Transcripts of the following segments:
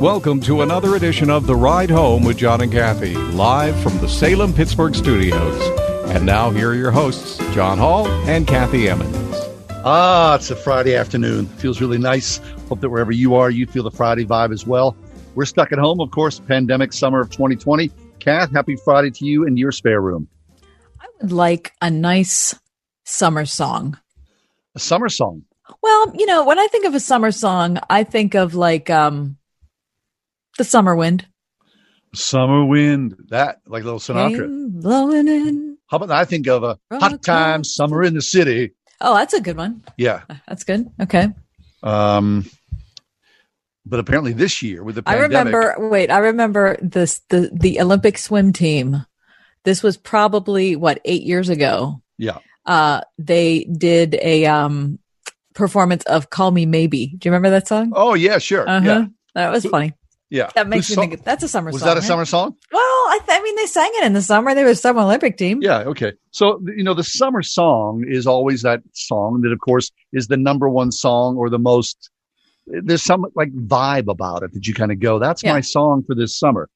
Welcome to another edition of The Ride Home with John and Kathy, live from the Salem Pittsburgh studios. And now, here are your hosts, John Hall and Kathy Emmons. Ah, it's a Friday afternoon. Feels really nice. Hope that wherever you are, you feel the Friday vibe as well. We're stuck at home, of course, pandemic summer of 2020. Kath, happy Friday to you and your spare room. I would like a nice summer song. A summer song. Well, you know, when I think of a summer song, I think of like um the summer wind. Summer wind. That, like a little Sinatra. Blowing in. How about I think of a hot time, summer in the city. Oh, that's a good one. Yeah. That's good. Okay. Um, but apparently this year with the I remember wait, I remember this the the Olympic swim team. This was probably what, 8 years ago. yeah, Uh they did a um performance of Call Me Maybe. Do you remember that song? Oh yeah, sure. Uh-huh. Yeah, That was funny. Yeah. That makes Whose me think that's a summer song. Was song. that a right? summer song? Well, I, th- I mean, they sang it in the summer. There was Summer Olympic team. Yeah, okay. So, you know, the summer song is always that song that, of course, is the number one song or the most, there's some like vibe about it that you kind of go, that's Yeah. my song for this summer.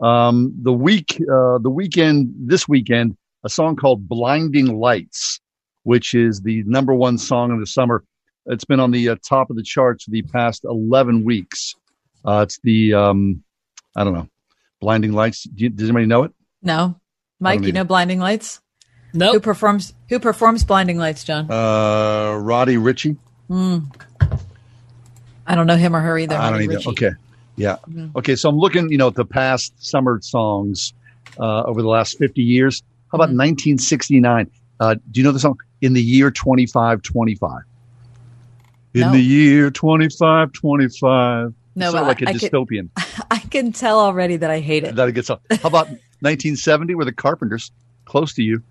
Um, the week, uh, the weekend, this weekend, a song called Blinding Lights, which is the number one song of the summer. It's been on the uh, top of the charts for the past 11 weeks. Uh, it's the, um, I don't know, Blinding Lights. Do you, does anybody know it? No, Mike, you either. know Blinding Lights. No. Who performs? Who performs Blinding Lights, John? Uh, Roddy Ritchie. I don't know him or her either. I don't either. Okay. Yeah. No. Okay. So I'm looking, you know, at the past summer songs uh, over the last 50 years. How about Mhm. 1969? Uh, do you know the song? In the year 2525. In No. the year 2525. No, It's sort of like a I, I, can, dystopian. I can tell already that I hate it. That gets song. How about 1970 where the Carpenters, close to you?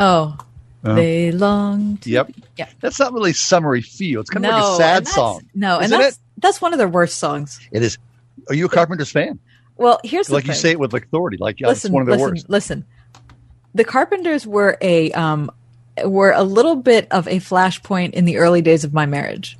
Oh, Uh, they long. To, Yep. Yeah. That's not really summery feel. It's kind of no, like a sad song. No, and Isn't that's that's one of their worst songs. It is. Are you a Carpenters fan? Well, here's the Like you say it with authority. Like listen, it's one of their listen, worst. listen. The Carpenters were a um were a little bit of a flashpoint in the early days of my marriage.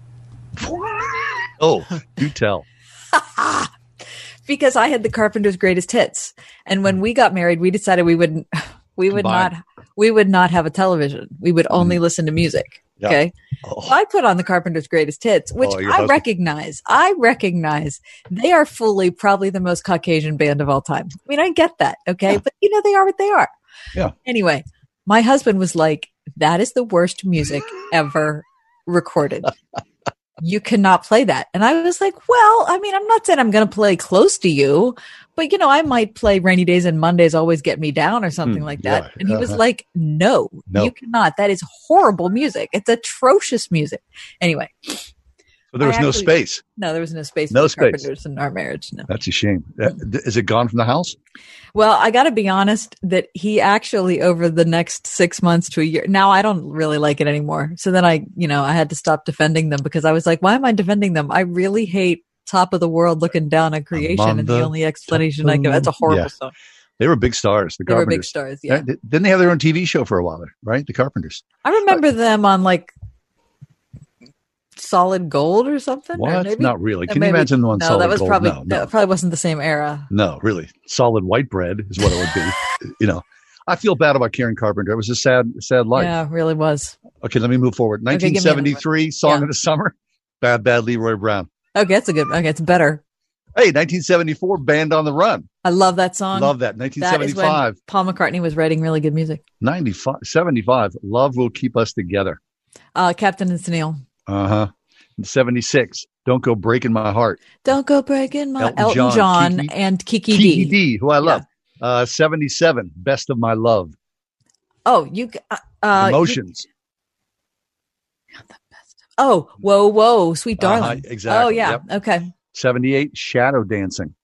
Oh, do tell. because I had the Carpenters' greatest hits, and when we got married, we decided we wouldn't, we would not, we would not have a television. We would only listen to music. Mm-hmm. Yeah. Okay, Oh. so I put on the Carpenters' greatest hits, which Oh, I husband. recognize. I recognize they are fully probably the most Caucasian band of all time. I mean, I get that. Okay, Yeah. but you know they are what they are. Yeah. Anyway, my husband was like, "That is the worst music ever recorded." you cannot play that. And I was like, well, I mean, I'm not saying I'm going to play close to you, but you know, I might play rainy days and Mondays always get me down or something Hmm, like that. yeah, and he was uh-huh. like, no, No. you cannot. That is horrible music. It's atrocious music. Anyway, So there was I no space. no, there was no space No for space. Carpenters in our marriage. No. That's a shame. Uh, Is it gone from the house? Well, I got to be honest that he actually over the next six months to a year. Now I don't really like it anymore. So then I, you know, I had to stop defending them because I was like, why am I defending them? I really hate top of the world looking down on creation. on And the, the only explanation I give, that's a horrible Yeah. song. They were big stars. The They were big Carpenters. stars. Yeah. Right? Didn't they have their own TV show for a while? Right, the Carpenters. I remember them on like solid gold or something. or maybe- Not really. Can maybe- you imagine the one No, solid that was gold? probably, no, no, that probably wasn't the same era. no, really. Solid white bread is what it would be. you know, I feel bad about Karen Carpenter. It was a sad, sad life. Yeah, it really was. Okay, let me move forward. Okay, give me another one. 1973, Song Yeah. of the Summer, Bad Bad Leroy Brown. Okay, that's a good, okay, it's better. Hey, 1974, Band on the Run. I love that song. Love that. That is 1975, when Paul McCartney was writing really good music. 95, 75, Love Will Keep Us Together. Uh, Captain and Tennille. Uh huh. 76, Don't Go Breaking My Heart. Don't go breaking my Elton Elton, John, John, Kiki- and Kiki, Kiki Dee. D, who I love. Uh, 77, Best of My Love. Oh, you. Uh, uh, you- Emotions. oh, whoa, whoa, sweet Uh-huh, darling. exactly, Oh yeah. yep. Okay. 78, Shadow Dancing.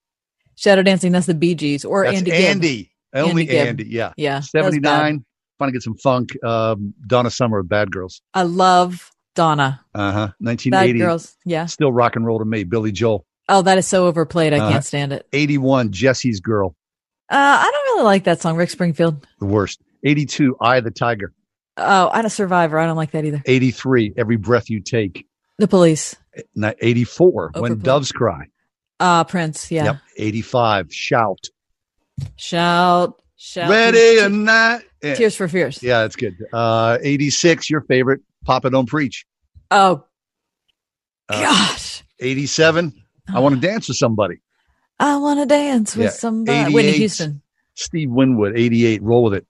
Shadow dancing. That's the Bee Gees or That's Andy. Gibb. Andy. Only Gibb. Andy. Yeah. Yeah. 79. bad. Trying to get some funk. Um, Donna Summer of Bad Girls. I love Donna. Uh huh. Bad 1980. girls. Yeah. Still rock and roll to me. Billy Joel. Oh, that is so overplayed. I Uh-huh. can't stand it. 81. Jesse's Girl. Uh, I don't really like that song, Rick Springfield. The worst. 82. Eye of the Tiger. Oh, I'm a survivor. I don't like that either. 83. Every breath you take. The police. Ni- 84. When doves cry. Uh, Prince. Yeah. Yep. 85. Shout. Shout. Shout. Ready or not. Yeah. Tears for Fears. Yeah, that's good. Uh, 86. Your favorite. Papa Don't Preach. Oh, Uh, gosh. 87. I want to dance with somebody. I want to dance with Yeah. somebody. Whitney Houston. Steve Winwood. 88. Roll with it.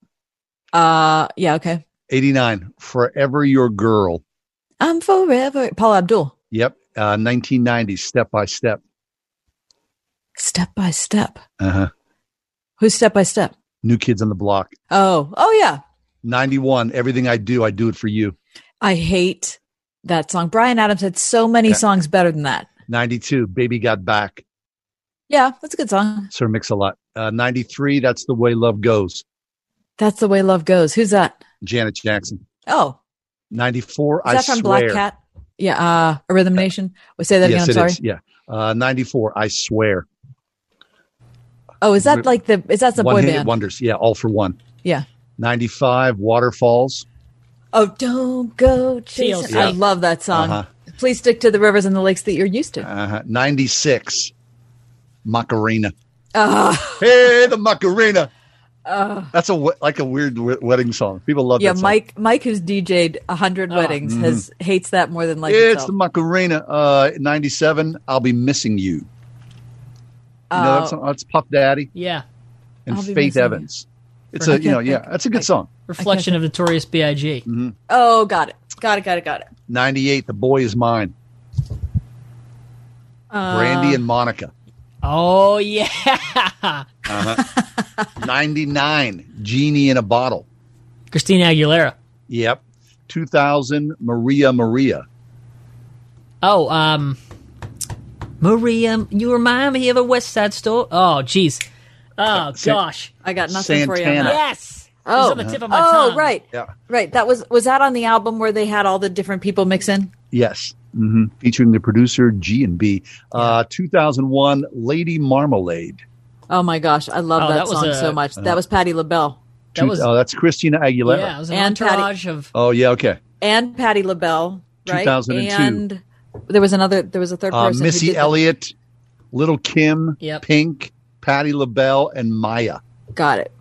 Uh, yeah. Okay. 89. Forever Your Girl. I'm forever. Paula Abdul. Yep. Uh, 1990. Step by Step. Step by step. Uh huh. Who's step by step? New Kids on the Block. Oh, oh yeah. 91. Everything I do, I do it for you. I hate that song. Bryan Adams had so many Yeah. songs better than that. 92. Baby Got Back. Yeah, that's a good song. Sir Mix a lot. Uh, 93. That's the way love goes. That's the way love goes. Who's that? Janet Jackson. Oh, 94. is I that from swear. Black Cat? Yeah, uh, a Rhythm Nation. We say that yes, again. I'm sorry. is. Yeah. Uh, 94. I swear. Oh, is that like the? Is that the one boy band? wonders. Yeah. All for one. Yeah. 95. Waterfalls. Oh, don't go chasing. TLC. I love that song. Uh-huh. Please stick to the rivers and the lakes that you're used to. Uh-huh. 96. Macarena. Ah, Hey, the Macarena. ah. That's a like a weird we- wedding song. People love yeah, that song. Mike. Mike, who's DJ'd a hundred Oh. weddings, Mhm. has hates that more than like it's itself. the Macarena. Uh, 97. I'll be missing you. You know, Uh, that's, that's Puff Daddy Yeah. and I'll Faith Evans. You. Evans. It's a you know, yeah, think. that's a good song. Reflection of Notorious B.I.G. oh, got it. Got it. Got it. Got it. 98. The Boy Is Mine. Uh, Brandy and Monica. Oh, yeah. 99. Genie in a Bottle. Christina Aguilera. Yep. 2000. Maria Maria. Oh, um, Maria, you remind me of a West Side Story. Oh, jeez. Oh, Sa- gosh. I got nothing for you. On that. Yes. Oh, on the tip of my oh, tongue. right, Yeah. right. That was was that on the album where they had all the different people mix in? Yes. hmm Featuring the producer G and B. Uh, 2001. Lady Marmalade. Oh my gosh, I love Oh, that, that was song a- so much. that was Patti LaBelle That was- oh, that's Christina Aguilera. Yeah, it was an And Patti- entourage of. Oh, yeah. Okay. and Patti LaBelle, right? 2002. And there was another. There was a third Uh, person. who Missy. Elliott, Little Kim, Yep. Pink, Patti LaBelle, and Maya. Got it.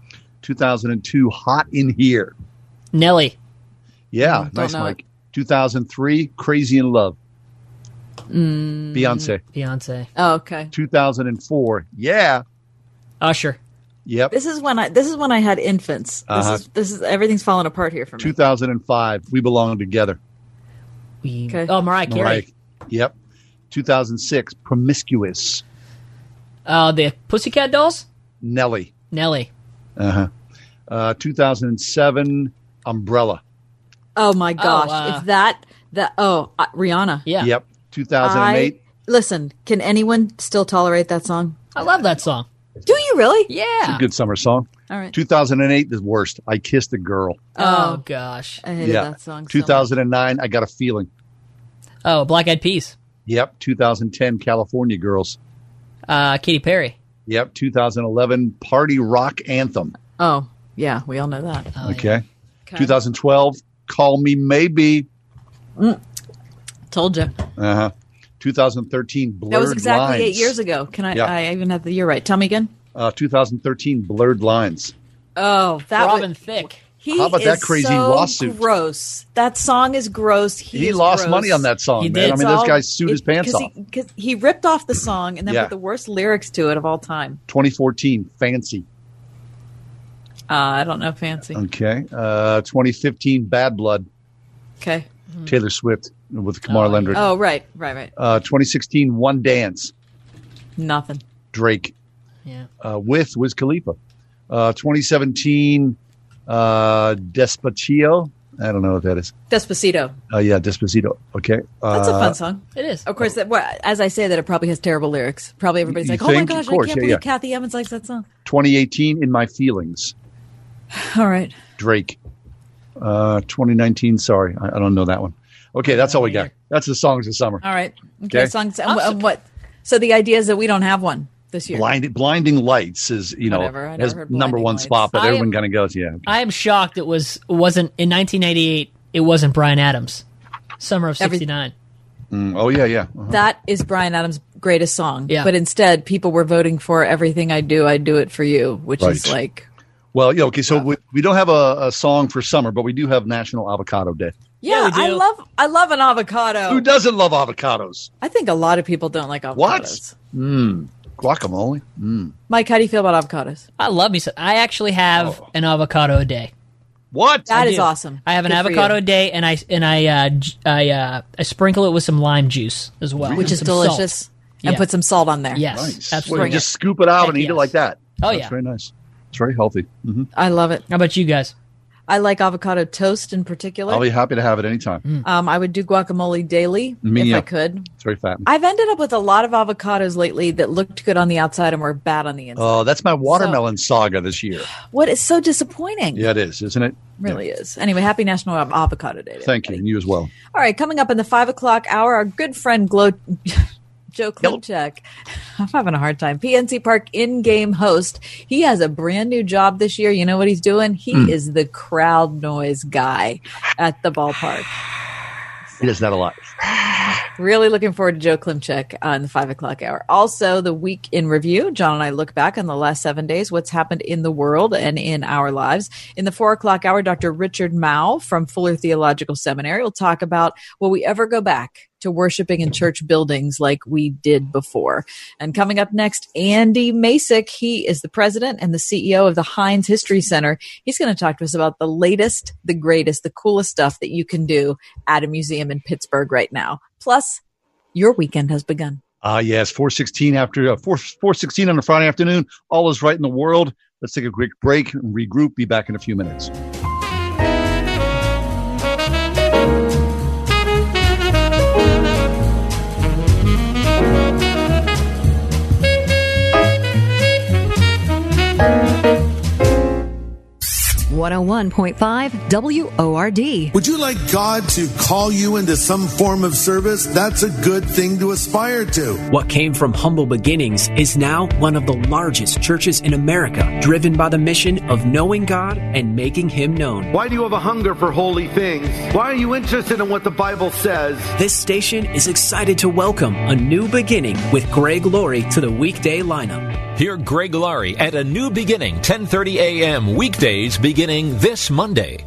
2002, Hot in Here. Nelly. Yeah, don't nice, know Mike. 2003, Crazy in Love. Mm. Beyonce. Beyonce. Oh, okay. 2004, yeah. Usher. Yep. This is when I. This is when I had infants. This Uh-huh. is. This is everything's falling apart here for me. 2005, We Belong Together. We, Okay. Oh, Mariah Carey. Mariah. Yep. 2006, Promiscuous. Uh, the Pussycat Dolls. Nelly. Nelly. Uh-huh. Uh 2007, Umbrella. Oh my gosh! uh, if that that oh uh, Rihanna. Yeah. Yep. 2008, I, listen, can anyone still tolerate that song? I love that song. Do you really? Yeah. It's a good summer song. All right. 2008, the worst. I Kissed a Girl. Oh, Oh. gosh. I hated Yeah. that song. so 2009, I Got a Feeling. Oh, Black Eyed Peas. Yep. 2010, California Girls. Uh, Katy Perry. Yep. 2011, Party Rock Anthem. Oh, yeah, we all know that. Oh, Okay. Okay. 2012, Call Me Maybe. Told you. Uh huh. 2013, Blurred That was exactly Lines. eight years ago. Can I? Yeah. I even have the year right. Tell me again. Uh, 2013, Blurred Lines. Oh, that Robin was, Thicke. He How about is that crazy so lawsuit? Gross. That song is gross. He, He, is lost gross. money on that song, He man. did. I mean, It's this guy sued his pants off. because he ripped off the song and then Yeah. put the worst lyrics to it of all time. 2014, Fancy. Uh, I don't know, fancy. Okay. Uh, 2015, Bad Blood. Okay. Taylor Swift with Kamar Oh, Lendrick. Oh, right, right, right. Uh, 2016, One Dance. Nothing. Drake. Yeah. uh, with Wiz Khalifa. Uh, 2017, Uh, Despacio. I don't know what that is. Despacito. Oh yeah, Despacito. Okay. That's a Uh, fun song. It is. Of course, that, well, as I say that, it probably has terrible lyrics. Probably everybody's You like, "Oh my gosh, course, I can't yeah, believe yeah. Kathy Emmons likes that song." 2018 in my feelings. All right, Drake. Uh, 2019. Sorry, I, I don't know that one. Okay, that's all we got. That's the songs of summer. all right. Okay, Okay. songs. And, and what? So the idea is that we don't have one this year. Blind, blinding lights is you know Whatever, has number one Lights. spot, but I everyone am- kind of goes yeah. I am shocked it was wasn't in 1998. It wasn't Bryan Adams. Summer of '69. Mm, oh yeah, yeah. Uh-huh. That is Bryan Adams' greatest song. Yeah. But instead, people were voting for "Everything I Do, I Do It for You," which is like, Well, yeah. Okay, so we, we don't have a, a song for summer, but we do have National Avocado Day. yeah, we do. I love, I love an avocado. Who doesn't love avocados? I think a lot of people don't like avocados. What? Mm, guacamole. Mm. Mike, how do you feel about avocados? I love me some. I actually have an avocado a day. What? That I is do. awesome. I have an Good for avocado a day, and I and I uh, j- I uh, I sprinkle it with some lime juice as well, which is some salt. delicious, and Yeah. put some salt on there. Yes, Nice. absolutely. Well, you just scoop it out Heck and eat it like that. Oh, That's yeah. very nice. It's very healthy. hmm I love it. How about you guys? I like avocado toast in particular. I'll be happy to have it anytime. Um, I would do guacamole daily Me, if yeah. I could. It's very fat. I've ended up with a lot of avocados lately that looked good on the outside and were bad on the inside. Oh, that's my watermelon saga this year. what is so disappointing? Yeah, it is, isn't it? really is. Anyway, happy National Avocado Day. Thank you, and you as well. All right, coming up in the five o'clock hour, our good friend Glo- Joe Klimchak. I'm having a hard time. PNC Park in-game host. He has a brand new job this year. You know what he's doing? He Hmm. is the crowd noise guy at the ballpark. He does that a lot. Really looking forward to Joe Klimchak on the five o'clock hour. Also, the week in review. John and I look back on the last seven days, what's happened in the world and in our lives. In the four o'clock hour, Dr. Richard Mouw from Fuller Theological Seminary will talk about will we ever go back to worshiping in church buildings like we did before. And coming up next, Andy Masich. He is the president and the CEO of the Heinz History Center. He's going to talk to us about the latest, the greatest, the coolest stuff that you can do at a museum in Pittsburgh right now. Plus, your weekend has begun. Ah, yes, four sixteen after uh, four four sixteen on a Friday afternoon. All is right in the world. Let's take a quick break and regroup. Be back in a few minutes. One hundred one point five WORD. Would you like God to call you into some form of service? That's a good thing to aspire to. What came from humble beginnings is now one of the largest churches in America, driven by the mission of knowing God and making Him known. Why do you have a hunger for holy things? Why are you interested in what the Bible says? This station is excited to welcome a new beginning with Greg Laurie to the weekday lineup. Hear Greg Laurie at a new beginning, 10:30 a.m. weekdays beginning this Monday.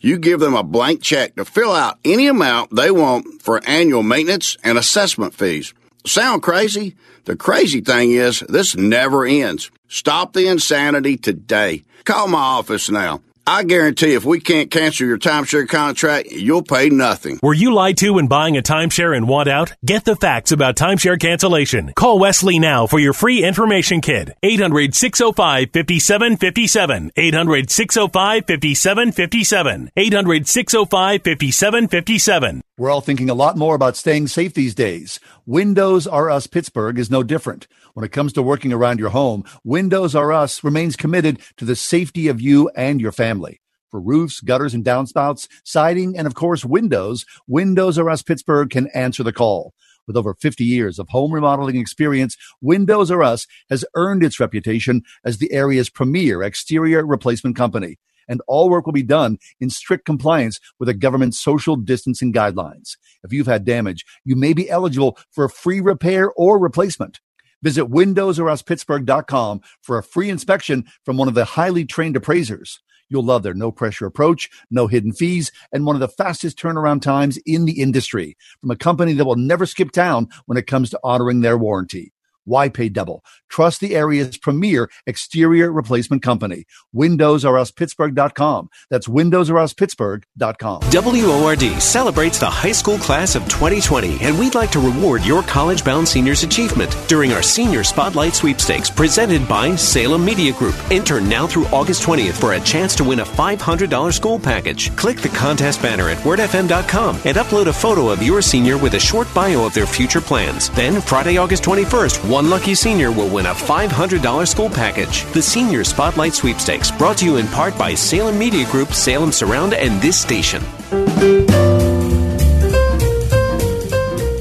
you give them a blank check to fill out any amount they want for annual maintenance and assessment fees. Sound crazy? The crazy thing is, this never ends. Stop the insanity today. Call my office now. I guarantee if we can't cancel your timeshare contract, you'll pay nothing. Were you lied to when buying a timeshare and want out? Get the facts about timeshare cancellation. Call Wesley now for your free information kit. 800 605 5757. 800 605 5757. 800 605 5757. We're all thinking a lot more about staying safe these days. Windows R Us Pittsburgh is no different. When it comes to working around your home, Windows R Us remains committed to the safety of you and your family. For roofs, gutters, and downspouts, siding, and of course, windows, Windows R Us Pittsburgh can answer the call. With over 50 years of home remodeling experience, Windows R Us has earned its reputation as the area's premier exterior replacement company and all work will be done in strict compliance with the government's social distancing guidelines. If you've had damage, you may be eligible for a free repair or replacement. Visit windowsoruspittsburgh.com for a free inspection from one of the highly trained appraisers. You'll love their no pressure approach, no hidden fees, and one of the fastest turnaround times in the industry from a company that will never skip town when it comes to honoring their warranty. Why pay double? Trust the area's premier exterior replacement company. WindowsRUsPittsburgh.com. That's WindowsRUsPittsburgh.com. WORD celebrates the high school class of 2020, and we'd like to reward your college bound seniors' achievement during our Senior Spotlight Sweepstakes presented by Salem Media Group. Enter now through August 20th for a chance to win a $500 school package. Click the contest banner at wordfm.com and upload a photo of your senior with a short bio of their future plans. Then, Friday, August 21st, one lucky senior will win a $500 school package. The Senior Spotlight Sweepstakes, brought to you in part by Salem Media Group, Salem Surround, and this station.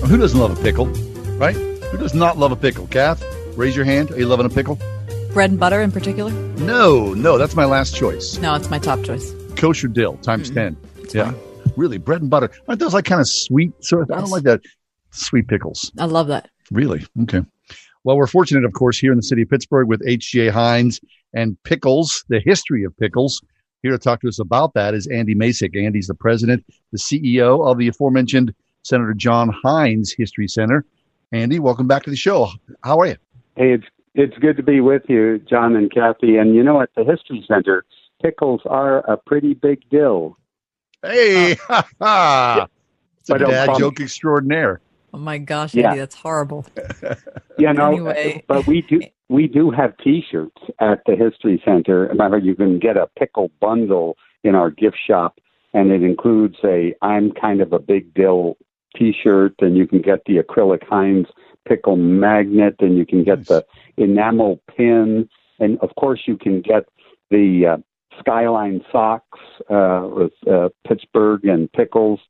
Who doesn't love a pickle, right? Who does not love a pickle? Kath, raise your hand. Are you loving a pickle? Bread and butter in particular? No, no, that's my last choice. No, it's my top choice. Kosher dill times mm-hmm. 10. yeah. Really, bread and butter. Aren't those like kind of sweet sort of? I don't like that sweet pickles. I love that. Really? Okay. Well, we're fortunate, of course, here in the city of Pittsburgh with H.J. Heinz and pickles, the history of pickles. Here to talk to us about that is Andy Masich. Andy's the president, the CEO of the aforementioned Senator John Heinz History Center. Andy, welcome back to the show. How are you? Hey, it's it's good to be with you, John and Kathy. And you know, at the History Center, pickles are a pretty big deal. Hey, ha ha! It's a dad um, joke extraordinaire. Oh my gosh, Yeah. Andy, that's horrible. You know, Anyway. but we do we do have T-shirts at the History Center. Remember, you can get a pickle bundle in our gift shop, and it includes a "I'm kind of a big deal" T-shirt, and you can get the acrylic Heinz pickle magnet, and you can get the enamel pin, and of course, you can get the uh, Skyline socks uh, with uh, Pittsburgh and pickles,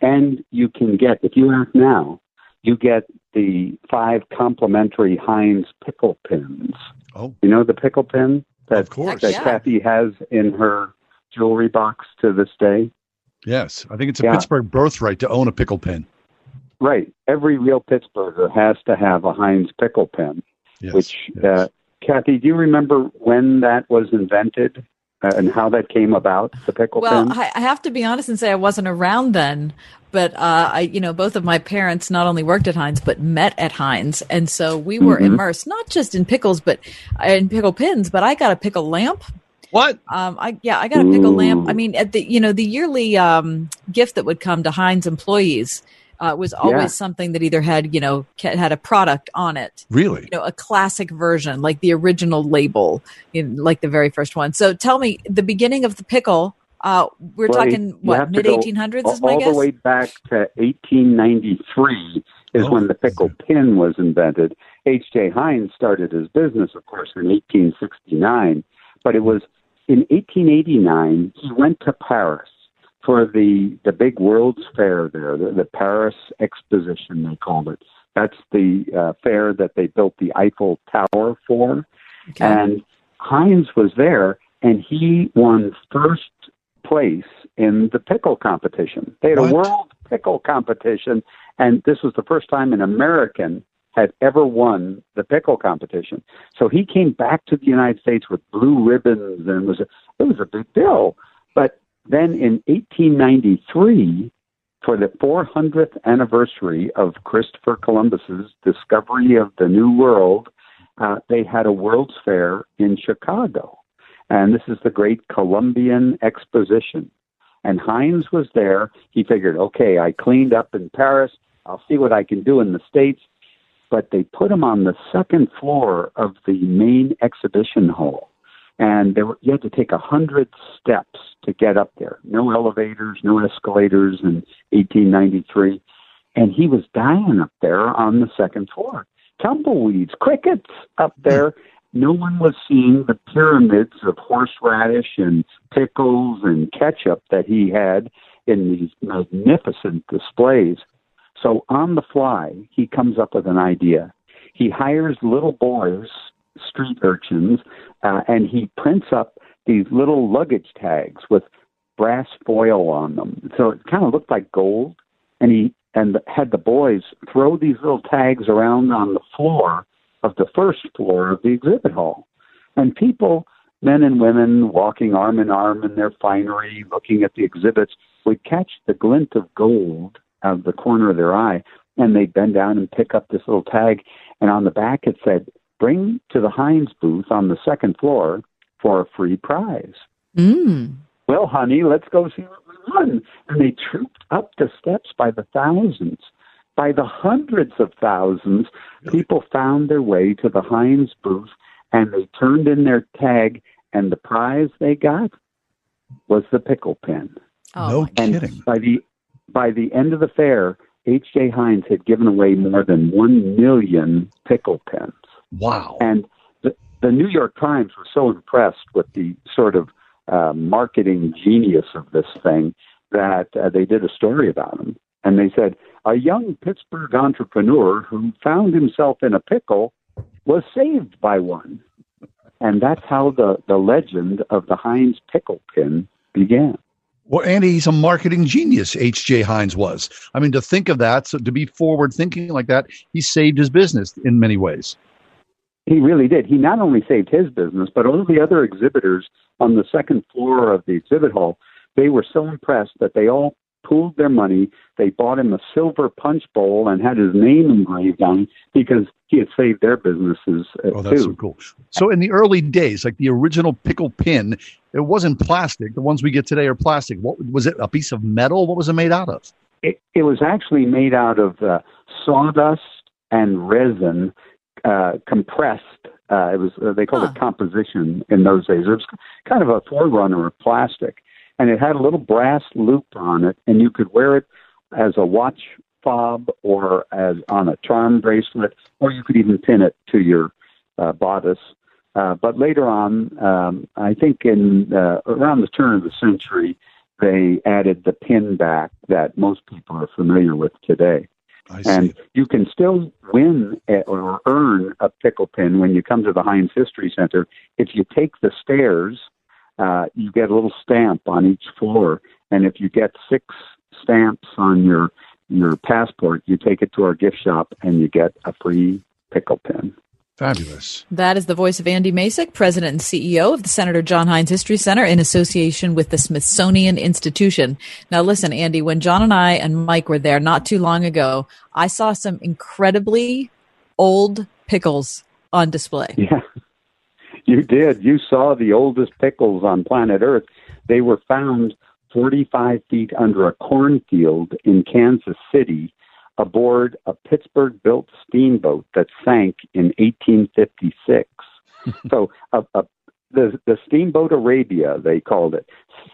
and you can get if you ask now you get the five complimentary Heinz pickle pins. Oh, you know the pickle pin that Of course. that Yeah. Kathy has in her jewelry box to this day. Yes, I think it's a Yeah. Pittsburgh birthright to own a pickle pin. Right, every real Pittsburgher has to have a Heinz pickle pin. Yes, which, Uh, Kathy, do you remember when that was invented and how that came about? The pickle pins? Well, pin. I, I have to be honest and say I wasn't around then, but uh, I, you know, both of my parents not only worked at Heinz but met at Heinz, and so we were Mhm. immersed not just in pickles, but uh, in pickle pins. But I got a pickle lamp. What? Um, I yeah, I got a pickle lamp. I mean, at the you know the yearly um gift that would come to Heinz employees. Uh, was always Yeah. something that either had you know had a product on it, Really? you know, a classic version, like the original label, in, like the very first one. So tell me, the beginning of the pickle, uh, we're Well, talking what mid 1800s all, is my all guess. the way back to 1893 is Oh. when the pickle pin was invented. H.J. Heinz started his business, of course, in 1869, but it was in 1889 he went to Paris for the the big World's Fair there, the, the Paris Exposition they called it. That's the uh, fair that they built the Eiffel Tower for, and Heinz was there, and he won first place in the pickle competition. They had What? a world pickle competition, and this was the first time an American had ever won the pickle competition. So he came back to the United States with blue ribbons, and it was a, it was a big deal. But then in 1893, for the 400th anniversary of Christopher Columbus's discovery of the New World, uh, they had a World's Fair in Chicago. And this is the Great Columbian Exposition. And Heinz was there. He figured, okay, I cleaned up in Paris. I'll see what I can do in the States. But they put him on the second floor of the main exhibition hall. And there were, you had to take a hundred steps to get up there. No elevators, no escalators in 1893. And he was dying up there on the second floor. Tumbleweeds, crickets up there. No one was seeing the pyramids of horseradish and pickles and ketchup that he had in these magnificent displays. So on the fly, he comes up with an idea. He hires little boys, street urchins, uh, and he prints up these little luggage tags with brass foil on them. So it kind of looked like gold. And he and had the boys throw these little tags around on the floor of the first floor of the exhibit hall. And people men and women walking arm in arm in their finery, looking at the exhibits, would catch the glint of gold out of the corner of their eye, and they'd bend down and pick up this little tag, and on the back it said, "Bring to the Heinz booth on the second floor for a free prize." Mm. Well, honey, let's go see what we won. And they trooped up the steps by the thousands. By the hundreds of thousands, people found their way to the Heinz booth and they turned in their tag, and the prize they got was the pickle pin. Oh, no and kidding. By the by the end of the fair, H.J. Heinz had given away more than one million pickle pins. Wow. And the, the New York Times was so impressed with the sort of uh, marketing genius of this thing that uh, they did a story about him. And they said, a young Pittsburgh entrepreneur who found himself in a pickle was saved by one. And that's how the, the legend of the Heinz pickle pin began. Well, Andy, he's a marketing genius, H.J. Heinz was. I mean, to think of that, so to be forward thinking like that, he saved his business in many ways. He really did. He not only saved his business, but all the other exhibitors on the second floor of the exhibit hall, they were so impressed that they all pooled their money. They bought him a silver punch bowl and had his name engraved on it because he had saved their businesses uh, Oh, that's too. so cool. So in the early days, like the original pickle pin, it wasn't plastic. The ones we get today are plastic. What was it? A piece of metal? What was it made out of? It, it was actually made out of uh, sawdust and resin uh, compressed. Uh, it was uh, they called it composition in those days. It was kind of a forerunner of plastic, and it had a little brass loop on it, and you could wear it as a watch fob or as on a charm bracelet, or you could even pin it to your uh, bodice. Uh, but later on, um, I think in uh, around the turn of the century, they added the pin back that most people are familiar with today. And you can still win or earn a pickle pin when you come to the Heinz History Center. If you take the stairs, uh, you get a little stamp on each floor, and if you get six stamps on your your passport, you take it to our gift shop and you get a free pickle pin. Fabulous. That is the voice of Andy Masich, President and CEO of the Senator John Heinz History Center in association with the Smithsonian Institution. Now, listen, Andy, when John and I and Mike were there not too long ago, I saw some incredibly old pickles on display. Yeah, you did. You saw the oldest pickles on planet Earth. They were found 45 feet under a cornfield in Kansas City aboard a Pittsburgh built steamboat that sank in 1856. so, a, a, the, the steamboat Arabia, they called it,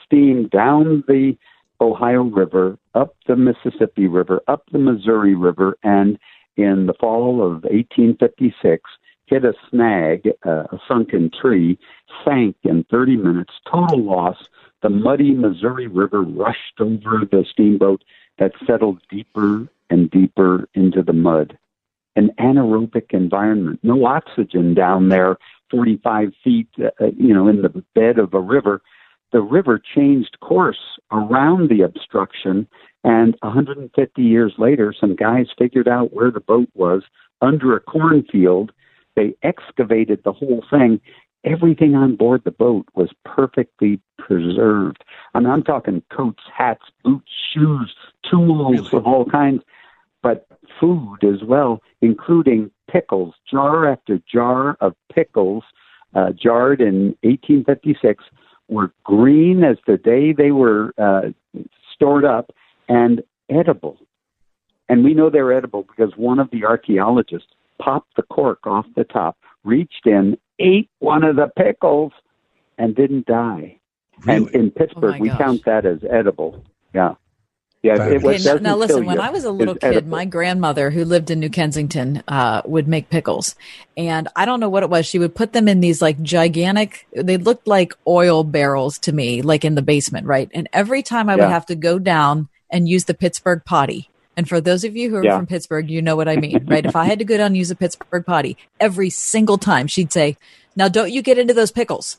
steamed down the Ohio River, up the Mississippi River, up the Missouri River, and in the fall of 1856, hit a snag, uh, a sunken tree, sank in 30 minutes, total loss. The muddy Missouri River rushed over the steamboat that settled deeper and deeper into the mud. An anaerobic environment, no oxygen down there, 45 feet, uh, you know, in the bed of a river. The river changed course around the obstruction, and 150 years later, some guys figured out where the boat was under a cornfield. They excavated the whole thing. Everything on board the boat was perfectly preserved. I mean, I'm talking coats, hats, boots, shoes, tools of all kinds, but food as well, including pickles, jar after jar of pickles, uh, jarred in 1856, were green as the day they were uh, stored up and edible. And we know they're edible because one of the archaeologists popped the cork off the top, reached in, ate one of the pickles, and didn't die. And in Pittsburgh, Oh we count that as edible. Yeah. Yeah, it Okay, now, now listen, when. I was a little kid, edible. my grandmother, who lived in New Kensington, uh, would make pickles. And I don't know what it was. She would put them in these like gigantic, they looked like oil barrels to me, like in the basement, right? And every time I would have to go down and use the Pittsburgh potty. And for those of you who are Yeah. from Pittsburgh, you know what I mean, right? if I had to go down and use a Pittsburgh potty, every single time she'd say, now don't you get into those pickles.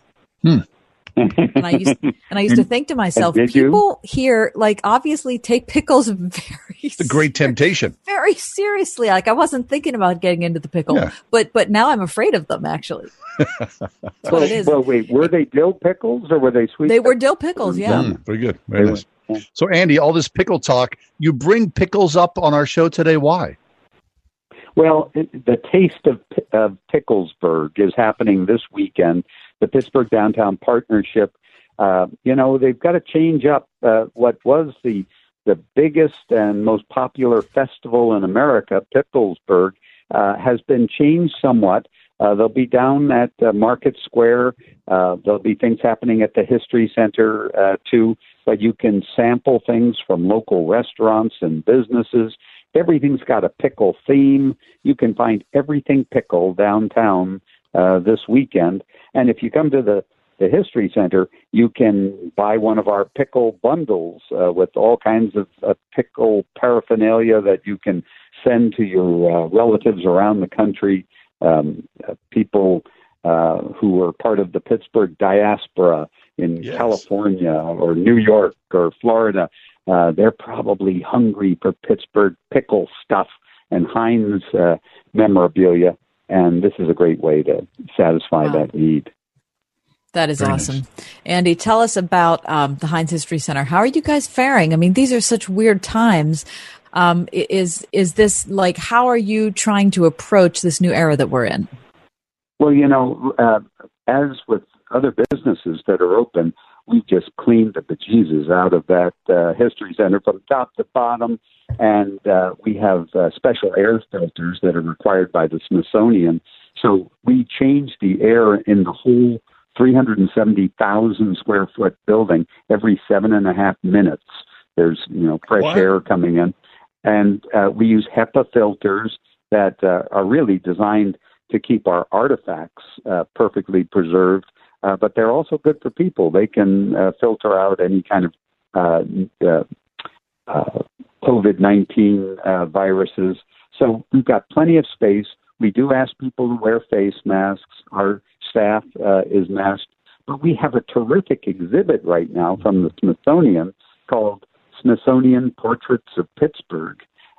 And I used and I used to think to myself, did you? people here like obviously take pickles very the great temptation. very seriously. Like I wasn't thinking about getting into the pickle, Yeah. but but now I'm afraid of them. Actually, well, it is. well, wait, were they dill pickles or were they sweet? They were dill pickles. Yeah. Mm, very good. Very nice. So, Andy, all this pickle talk, you bring pickles up on our show today. Why? Well, the taste of, of Picklesburg is happening this weekend. The Pittsburgh Downtown Partnership. Uh, you know, they've got to change up uh, what was the the biggest and most popular festival in America, Picklesburg, uh, has been changed somewhat. Uh, they'll be down at uh, Market Square. Uh, there'll be things happening at the History Center uh, too. But you can sample things from local restaurants and businesses. Everything's got a pickle theme. You can find everything pickle downtown uh, this weekend. And if you come to the the History Center, you can buy one of our pickle bundles uh, with all kinds of uh, pickle paraphernalia that you can send to your uh, relatives around the country, um, uh, people uh, who are part of the Pittsburgh diaspora in California or New York or Florida. Uh, they're probably hungry for Pittsburgh pickle stuff and Heinz uh, memorabilia, and this is a great way to satisfy that need. That is Very nice. awesome. Andy, tell us about um, the Heinz History Center. How are you guys faring? I mean, these are such weird times. Um, is is this like how are you trying to approach this new era that we're in? Well, you know, uh, as with other businesses that are open, we just cleaned the bejesus out of that uh, history center from top to bottom, and uh, we have uh, special air filters that are required by the Smithsonian. So we changed the air in the whole 370,000 square foot building every seven and a half minutes. There's you know fresh What? air coming in, and uh, we use HEPA filters that uh, are really designed to keep our artifacts uh, perfectly preserved. Uh, but they're also good for people. They can uh, filter out any kind of uh, uh, COVID 19 uh, viruses. So we've got plenty of space. We do ask people to wear face masks. Our staff is masked. But we have a terrific exhibit right now from the Smithsonian called Smithsonian Portraits of Pittsburgh.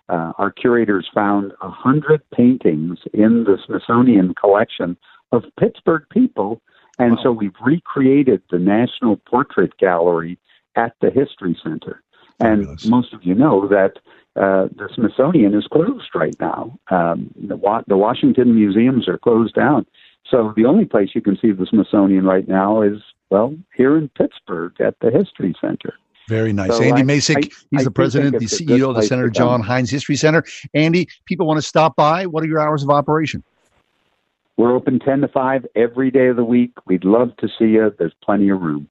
Uh, our curators found a hundred paintings in the Smithsonian collection of Pittsburgh people, and so we've recreated the National Portrait Gallery at the History Center. And most of you know that uh, the Smithsonian is closed right now. Um, the, Wa- the Washington museums are closed down. So the only place you can see the Smithsonian right now is, well, here in Pittsburgh at the History Center. Very nice. So Andy I- Masich, I- he's I the president, the it's a good CEO of the Senator. John Heinz History Center. Andy, people want to stop by. What are your hours of operation? We're open 10 to 5 every day of the week. We'd love to see you. There's plenty of room.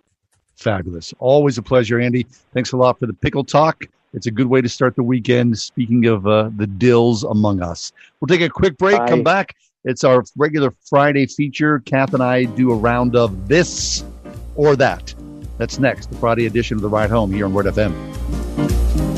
Fabulous. Always a pleasure, Andy. Thanks a lot for the pickle talk. It's a good way to start the weekend. Speaking of uh, the dills among us, we'll take a quick break. Bye. Come back. It's our regular Friday feature. Kath and I do a round of this or that. That's next, the Friday edition of the Ride Home here on Word FM.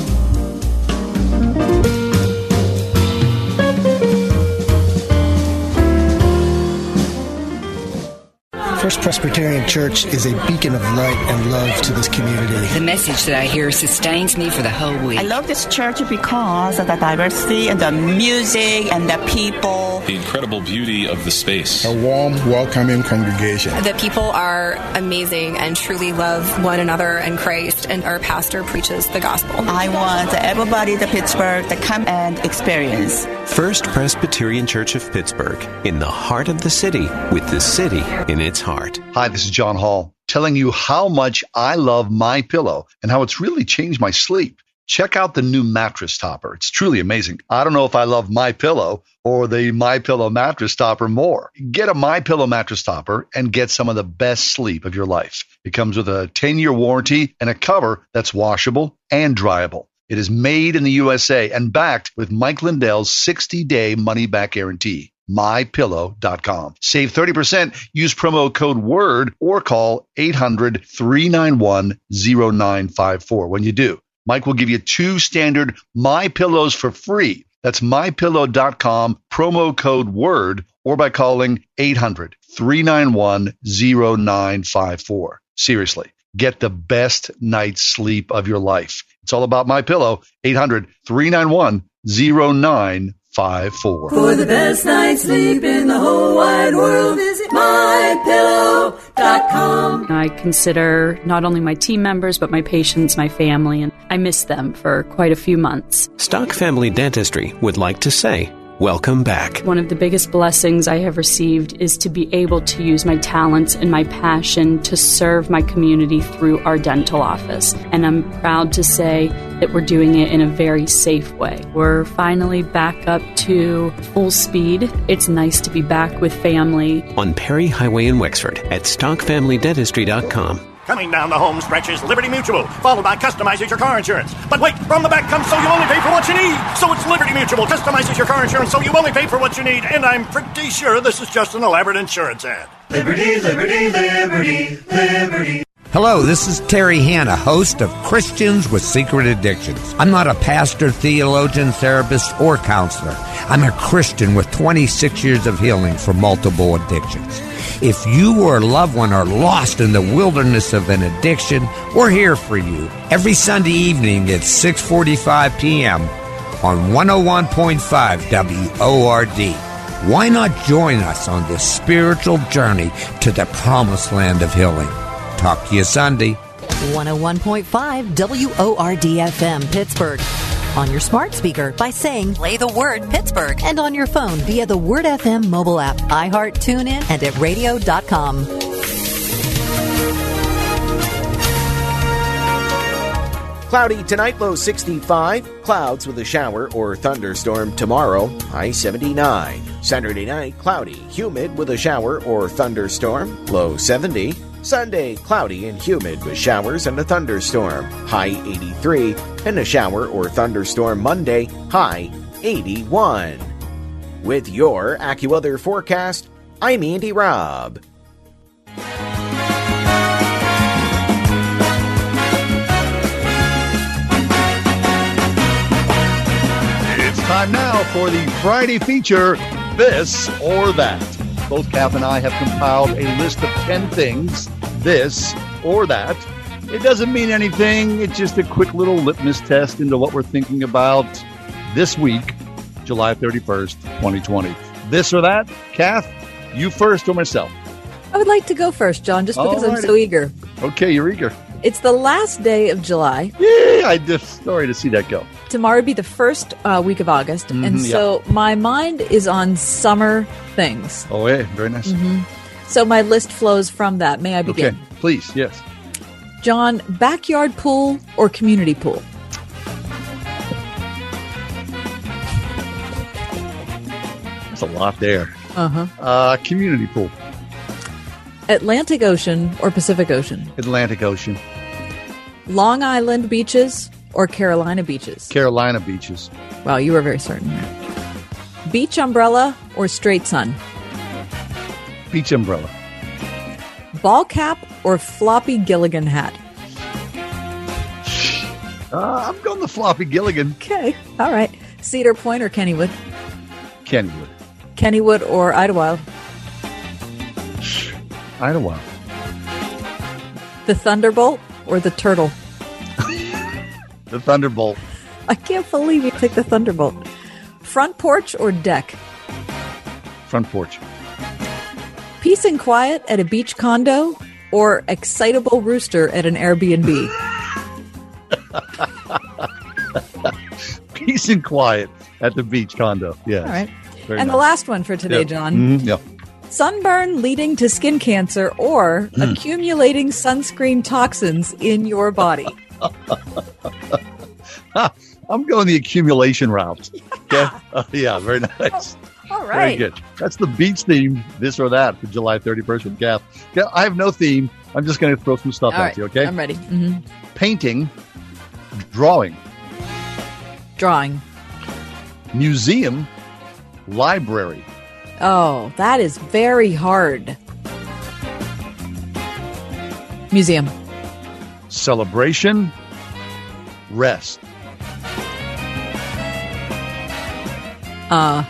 First Presbyterian Church is a beacon of light and love to this community. The message that I hear sustains me for the whole week. I love this church because of the diversity and the music and the people. The incredible beauty of the space. A warm, welcoming congregation. The people are amazing and truly love one another and Christ, and our pastor preaches the gospel. I want everybody to Pittsburgh to come and experience. First Presbyterian Church of Pittsburgh, in the heart of the city, with the city in its heart. Hi, this is John Hall telling you how much I love my pillow and how it's really changed my sleep. Check out the new mattress topper. It's truly amazing. I don't know if I love my pillow or the my pillow mattress topper more. Get a my pillow mattress topper and get some of the best sleep of your life. It comes with a 10-year warranty and a cover that's washable and dryable. It is made in the USA and backed with Mike Lindell's 60-day money-back guarantee. MyPillow.com. Save 30%. Use promo code WORD or call 800-391-0954 when you do. Mike will give you two standard My Pillows for free. That's mypillow.com, promo code WORD, or by calling 800 391 0954. Seriously, get the best night's sleep of your life. It's all about my pillow. 800 391 0954. For the best night's sleep in the whole wide world, visit mypillow.com. I consider not only my team members, but my patients, my family, and I miss them for quite a few months. Stock Family Dentistry would like to say, Welcome back. One of the biggest blessings I have received is to be able to use my talents and my passion to serve my community through our dental office. And I'm proud to say that we're doing it in a very safe way. We're finally back up to full speed. It's nice to be back with family. On Perry Highway in Wexford at stockfamilydentistry.com. Coming down the home stretch is Liberty Mutual, followed by customizes your car insurance. But wait, from the back comes so you only pay for what you need. So it's Liberty Mutual, customizes your car insurance so you only pay for what you need. And I'm pretty sure this is just an elaborate insurance ad. Liberty, liberty, liberty, liberty. Hello, this is Terry Hanna, host of Christians with Secret Addictions. I'm not a pastor, theologian, therapist, or counselor. I'm a Christian with 26 years of healing for multiple addictions. If you or a loved one are lost in the wilderness of an addiction, we're here for you every Sunday evening at 6:45 p.m. on 101.5 WORD. Why not join us on this spiritual journey to the promised land of healing? Talk to you Sunday. 101.5 WORD FM Pittsburgh. On your smart speaker by saying play the word Pittsburgh and on your phone via the Word FM mobile app, iHeart, TuneIn, and at radio.com. Cloudy tonight, low 65. Clouds with a shower or thunderstorm tomorrow, high 79. Saturday night, cloudy, humid with a shower or thunderstorm, low 70. Sunday, cloudy and humid with showers and a thunderstorm, high 83. And a shower or thunderstorm Monday, high 81. With your AccuWeather forecast, I'm Andy Robb. It's time now for the Friday feature, This or That. Both Kath and I have compiled a list of 10 things, this or that. It doesn't mean anything. It's just a quick little litmus test into what we're thinking about this week, July 31st, 2020. This or that, Kath, you first or myself? I would like to go first, John, just because I'm so eager. Okay, you're eager. It's the last day of July. Yeah, I just sorry to see that go. Tomorrow would be the first uh, week of August. and Mhm, so my mind is on summer things. Oh, yeah, very nice. hmm So my list flows from that. May I begin? Okay, please, yes. John, backyard pool or community pool? That's a lot there. Uh-huh. Uh, community pool, Atlantic Ocean or Pacific Ocean? Atlantic Ocean, Long Island beaches or Carolina beaches? Carolina beaches, Wow, you were very certain. there. Beach umbrella or straight sun? Beach umbrella, Ball cap or floppy Gilligan hat? Uh, I'm going the floppy Gilligan. Okay, all right. Cedar Point or Kennywood? Kennywood, Kennywood or Idlewild? Idlewild, The Thunderbolt or the Turtle? the Thunderbolt, I can't believe you picked the Thunderbolt. Front porch or deck? front porch, Peace and quiet at a beach condo or excitable rooster at an Airbnb? peace and quiet at the beach condo. Yeah. All right. Very and the last one for today, Yeah. John. Mhm, yeah. Sunburn leading to skin cancer or Hmm. accumulating sunscreen toxins in your body. I'm going the accumulation route. Okay. Uh, yeah, very nice. All Very good. That's the beach theme, this or that, for July 31st with Kath. Yeah, I have no theme. I'm just going to throw some stuff All at right. you, okay? I'm ready. hmm Painting, drawing, Drawing. museum, library, Oh, that is very hard. Museum. celebration, rest. Uh,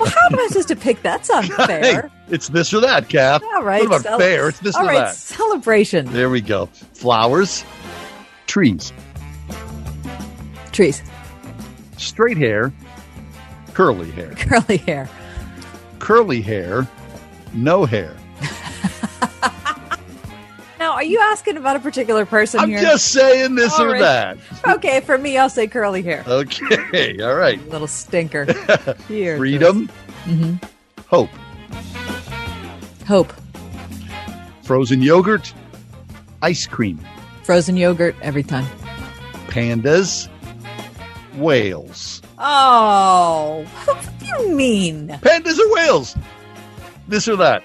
well, how am I supposed to pick? That's unfair. hey, It's this or that, Kath. All right. What about cel- fair? It's this All or right, that. Celebration. There we go. Flowers, trees, Trees. straight hair, curly hair, Curly hair. curly hair, no hair. Now, are you asking about a particular person I'm here? just saying this All or right. that. Okay, for me, I'll say curly hair. Okay. All right. Little stinker. Here. Freedom, hmm hope, Hope. frozen yogurt, ice cream, Frozen yogurt every time. pandas, whales. Oh, what do you mean? Pandas or whales? This or that?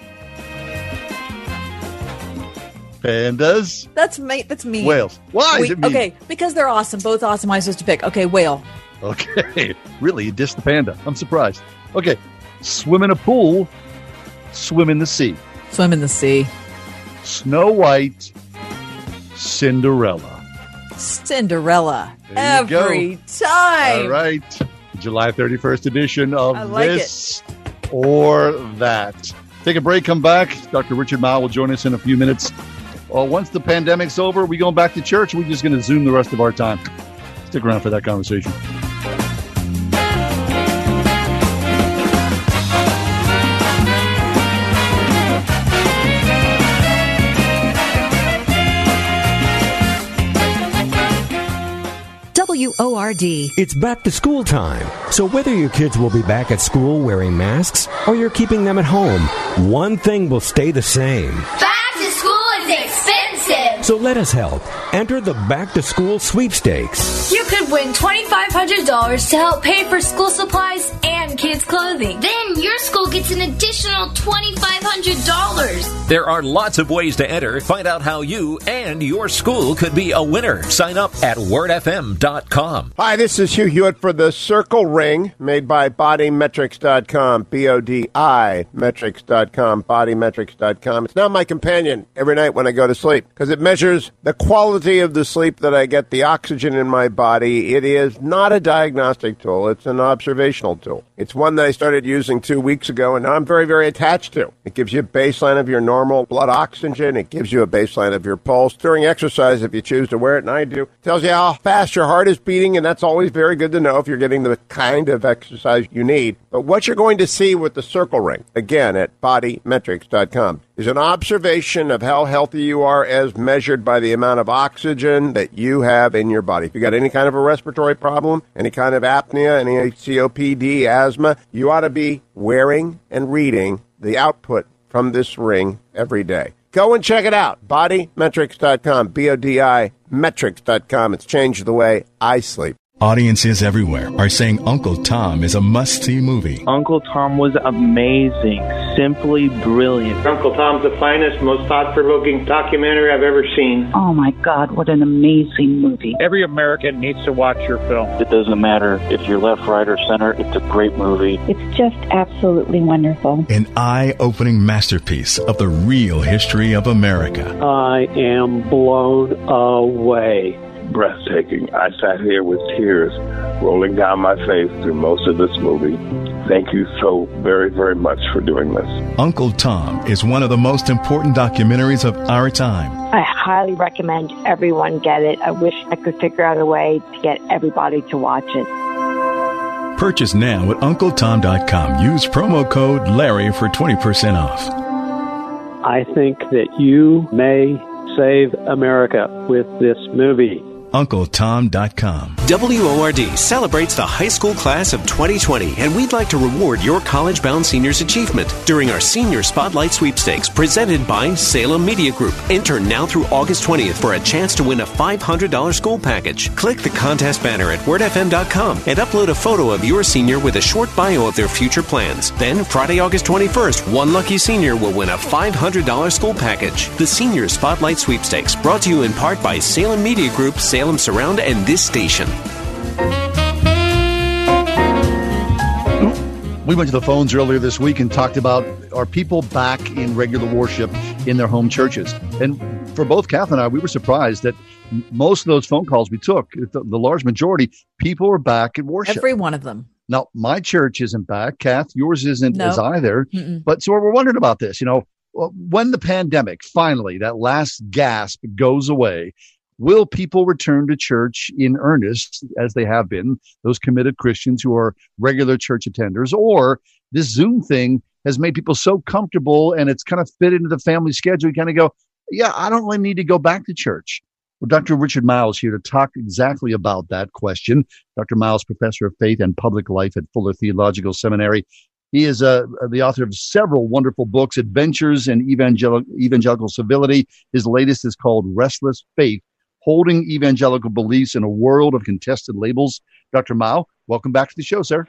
Pandas, That's me. That's me. whales. Why is We- it okay, because they're awesome. Both awesome. I'm supposed to pick. Okay, whale. Okay. Really, you dissed the panda. I'm surprised. Okay. Swim in a pool, swim in the sea. Swim in the sea. Snow White, Cinderella. Cinderella. Go. every time. All right. July 31st edition of like this or that. Take a break, come back. Dr. Richard Mouw will join us in a few minutes. Well, once the pandemic's over, we going back to church. We're just going to zoom the rest of our time. Stick around for that conversation. WORD. It's back to school time. So whether your kids will be back at school wearing masks or you're keeping them at home, one thing will stay the same. Back So let us help. Enter the Back to School Sweepstakes. You could win $2,500 to help pay for school supplies and kids' clothing. Then your school gets an additional $2,500. There are lots of ways to enter. Find out how you and your school could be a winner. Sign up at wordfm.com. Hi, this is Hugh Hewitt for the Circle Ring, made by BodiMetrics.com, B-O-D-I metrics.com, BodiMetrics.com. It's now my companion every night when I go to sleep because it measures the quality of the sleep that I get, the oxygen in my body. It is not a diagnostic tool. It's an observational tool. It's one that I started using two weeks ago, and now I'm very, very attached to. It gives you a baseline of your normal blood oxygen. It gives you a baseline of your pulse during exercise if you choose to wear it, and I do. It tells you how fast your heart is beating, and that's always very good to know if you're getting the kind of exercise you need. But what you're going to see with the circle ring, again at bodimetrics.com, is an observation of how healthy you are as measured by the amount of oxygen that you have in your body. If you got any kind of a respiratory problem, any kind of apnea, any COPD, asthma, you ought to be wearing and reading the output from this ring every day. Go and check it out. Bodimetrics.com, B O D I metrics.com. It's changed the way I sleep. Audiences everywhere are saying Uncle Tom is a must see movie. Uncle Tom was amazing, simply brilliant. Uncle Tom's the finest, most thought provoking documentary I've ever seen. Oh my God, what an amazing movie. Every American needs to watch your film. It doesn't matter if you're left, right, or center, it's a great movie. It's just absolutely wonderful. An eye opening masterpiece of the real history of America. I am blown away. Breathtaking. I sat here with tears rolling down my face through most of this movie. Thank you so very, very much for doing this. Uncle Tom is one of the most important documentaries of our time. I highly recommend everyone get it. I wish I could figure out a way to get everybody to watch it. Purchase now at UncleTom.com. Use promo code Larry for 20% off. I think that you may save America with this movie. UncleTom.com. WORD celebrates the high school class of 2020, and we'd like to reward your college bound seniors' achievement during our Senior Spotlight Sweepstakes presented by Salem Media Group. Enter now through August 20th for a chance to win a $500 school package. Click the contest banner at wordfm.com and upload a photo of your senior with a short bio of their future plans. Then, Friday, August 21st, one lucky senior will win a $500 school package. The Senior Spotlight Sweepstakes, brought to you in part by Salem Media Group, Salem Surround, and this station. We went to the phones earlier this week and talked about are people back in regular worship in their home churches? And for both Kath and I, we were surprised that most of those phone calls we took, the, the large majority, people were back at worship. Every one of them. Now, my church isn't back. Kath, yours isn't No. as either. Mm-mm. But so we're wondering about this. You know, uh, when the pandemic finally, that last gasp goes away, will people return to church in earnest as they have been, those committed Christians who are regular church attenders? Or this Zoom thing has made people so comfortable and it's kind of fit into the family schedule. You kind of go, yeah, I don't really need to go back to church. Well, Dr. Richard Mouw's here to talk exactly about that question. Dr. Mouw, professor of faith and public life at Fuller Theological Seminary. He is uh, the author of several wonderful books, Adventures in Evangel- Evangelical Civility. His latest is called Restless Faith, Holding Evangelical Beliefs in a World of Contested Labels. Dr. Mouw, welcome back to the show, sir.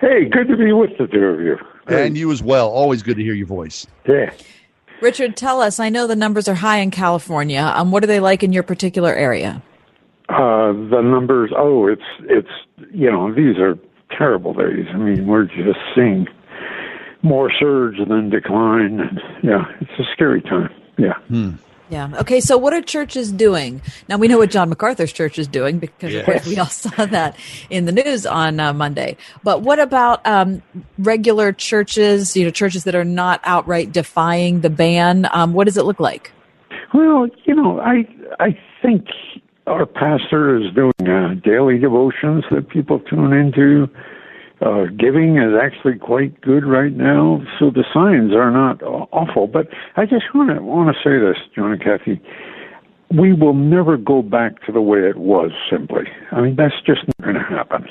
Hey, good to be with the two of you. And you as well. Always good to hear your voice. Yeah. Richard, tell us. I know the numbers are high in California. Um, what are they like in your particular area? Uh, the numbers, oh, it's, it's, you know, these are terrible days. I mean, we're just seeing more surge than decline. And, yeah, it's a scary time. Yeah. Yeah. Okay. So, what are churches doing now? We know what John MacArthur's church is doing because, of course, we all saw that in the news on uh, Monday. But what about um, regular churches? You know, churches that are not outright defying the ban. Um, what does it look like? Well, you know, I I think our pastor is doing uh, daily devotions that people tune into. Uh, giving is actually quite good right now, so the signs are not awful. But I just want to want to say this, John and Kathy. We will never go back to the way it was. Simply, I mean, that's just not going to happen.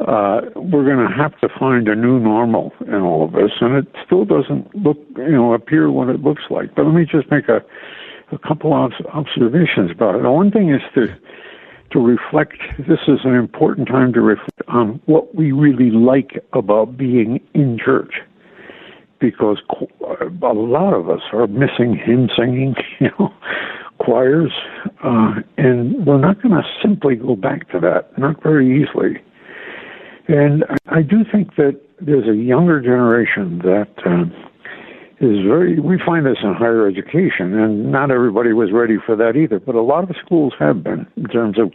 Uh, we're going to have to find a new normal in all of this, and it still doesn't look, you know, appear what it looks like. But let me just make a a couple of observations about it. The one thing is to to reflect. This is an important time to reflect on what we really like about being in church, because a lot of us are missing hymn singing, you know, choirs, uh, and we're not going to simply go back to that. Not very easily. And I- do think that there's a younger generation that. Um, is very we find this in higher education and not everybody was ready for that either but a lot of schools have been in terms of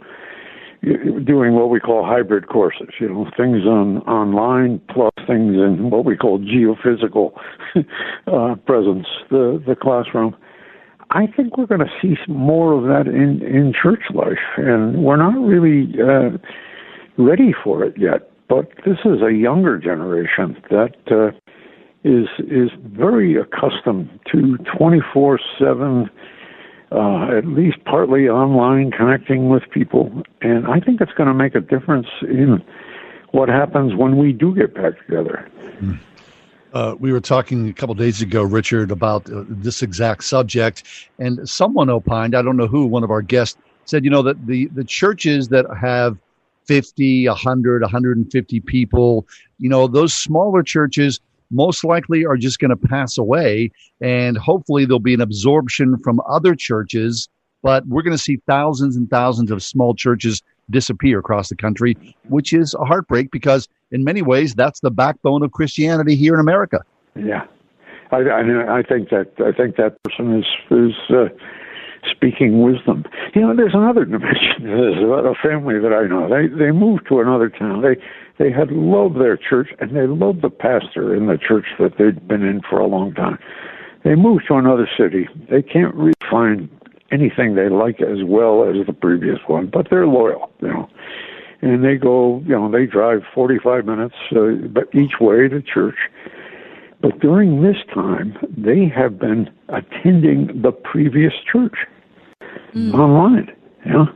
doing what we call hybrid courses you know things on online plus things in what we call geophysical uh, presence the the classroom. I think we're going to see more of that in in church life and we're not really uh, ready for it yet but this is a younger generation that uh, is is very accustomed to 24 7 uh, at least partly online connecting with people. And i think it's going to make a difference in what happens when we do get back together. Uh, we were talking a couple days ago, Richard, about uh, this exact subject, and someone opined, I don't know who, one of our guests said, you know, that the, the churches that have 50, 100, 150 people, you know, those smaller churches most likely are just going to pass away, and hopefully there'll be an absorption from other churches, but we're going to see thousands and thousands of small churches disappear across the country, which is a heartbreak because in many ways that's the backbone of Christianity here in America. Yeah, I, I, I think that I think that person is is uh, speaking wisdom. You know, there's another dimension to this about a family that I know. They they moved to another town. They they had loved their church and they loved the pastor in the church that they'd been in for a long time. They moved to another city. They can't really find anything they like as well as the previous one, but they're loyal, you know. And they go, you know, they drive 45 minutes uh, each way to church. But during this time, they have been attending the previous church online, you know.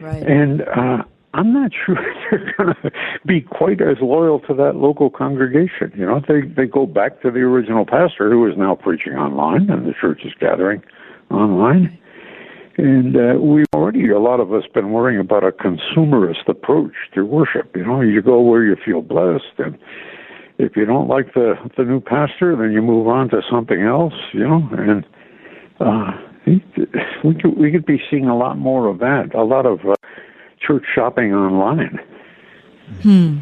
Right. And uh, I'm not sure they're going to be quite as loyal to that local congregation. You know, they they go back to the original pastor who is now preaching online, and the church is gathering online. And uh, we've already, a lot of us, been worrying about a consumerist approach to worship. You know, you go where you feel blessed, and if you don't like the the new pastor, then you move on to something else. You know, and uh, we could we could be seeing a lot more of that. A lot of uh, church shopping online. Hmm.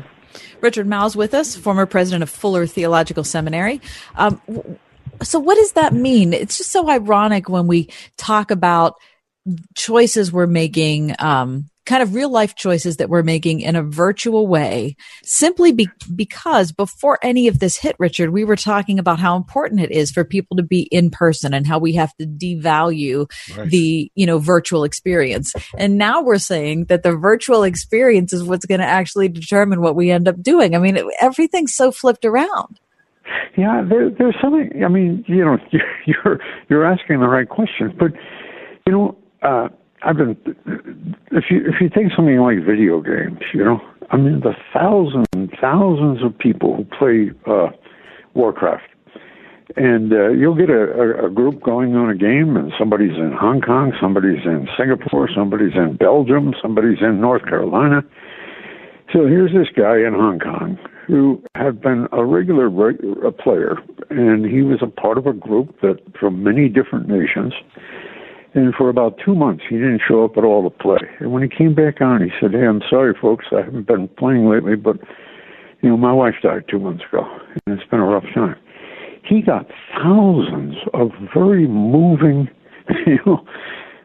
Richard Mouw's with us, former president of Fuller Theological Seminary. Um, so, what does that mean? It's just so ironic when we talk about choices we're making, um, kind of real life choices that we're making in a virtual way simply be- because before any of this hit, Richard, we were talking about how important it is for people to be in person and how we have to devalue Right. the, you know, virtual experience. And now we're saying that the virtual experience is what's going to actually determine what we end up doing. I mean, it, everything's so flipped around. Yeah, there, there's something. I mean, you know, you're you're asking the right questions, but you know, uh, I've been. If you if you take something like video games, you know, I mean, the thousands and thousands of people who play uh, Warcraft, and uh, you'll get a, a, group going on a game, and somebody's in Hong Kong, somebody's in Singapore, somebody's in Belgium, somebody's in North Carolina. So here's this guy in Hong Kong who had been a regular player, and he was a part of a group that from many different nations. And for about two months, he didn't show up at all to play. And when he came back on, he said, "Hey, I'm sorry, folks, I haven't been playing lately, but you know, my wife died two months ago, and it's been a rough time." He got thousands of very moving, you know,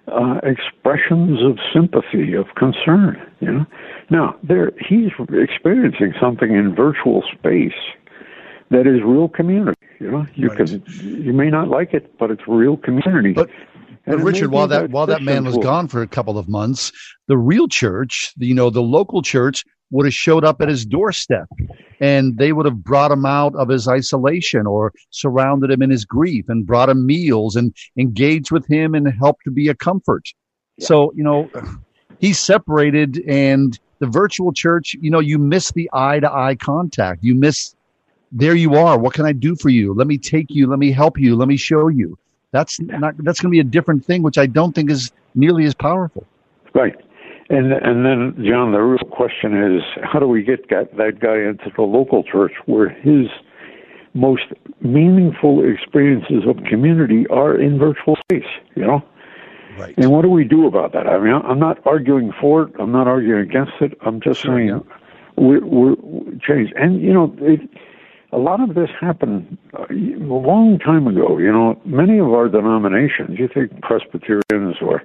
uh, expressions of sympathy, of concern. You know, now there he's experiencing something in virtual space that is real community. You know, you can you may not like it, but it's real community. But, But Richard, while that while that man was gone for a couple of months, the real church, you know, the local church would have showed up at his doorstep and they would have brought him out of his isolation or surrounded him in his grief and brought him meals and engaged with him and helped to be a comfort. So, you know, he's separated and the virtual church, you know, you miss the eye to eye contact. You miss there you are. What can I do for you? Let me take you. Let me help you. Let me show you. That's not, that's going to be a different thing, which I don't think is nearly as powerful. Right. And and then, John, the real question is, how do we get that, guy into the local church where his most meaningful experiences of community are in virtual space? You know. Right. And what do we do about that? I mean, I'm not arguing for it. I'm not arguing against it. I'm just saying we're, we're changed. And you know, it, a lot of this happened uh, a long time ago. You know, many of our denominations, you think Presbyterians or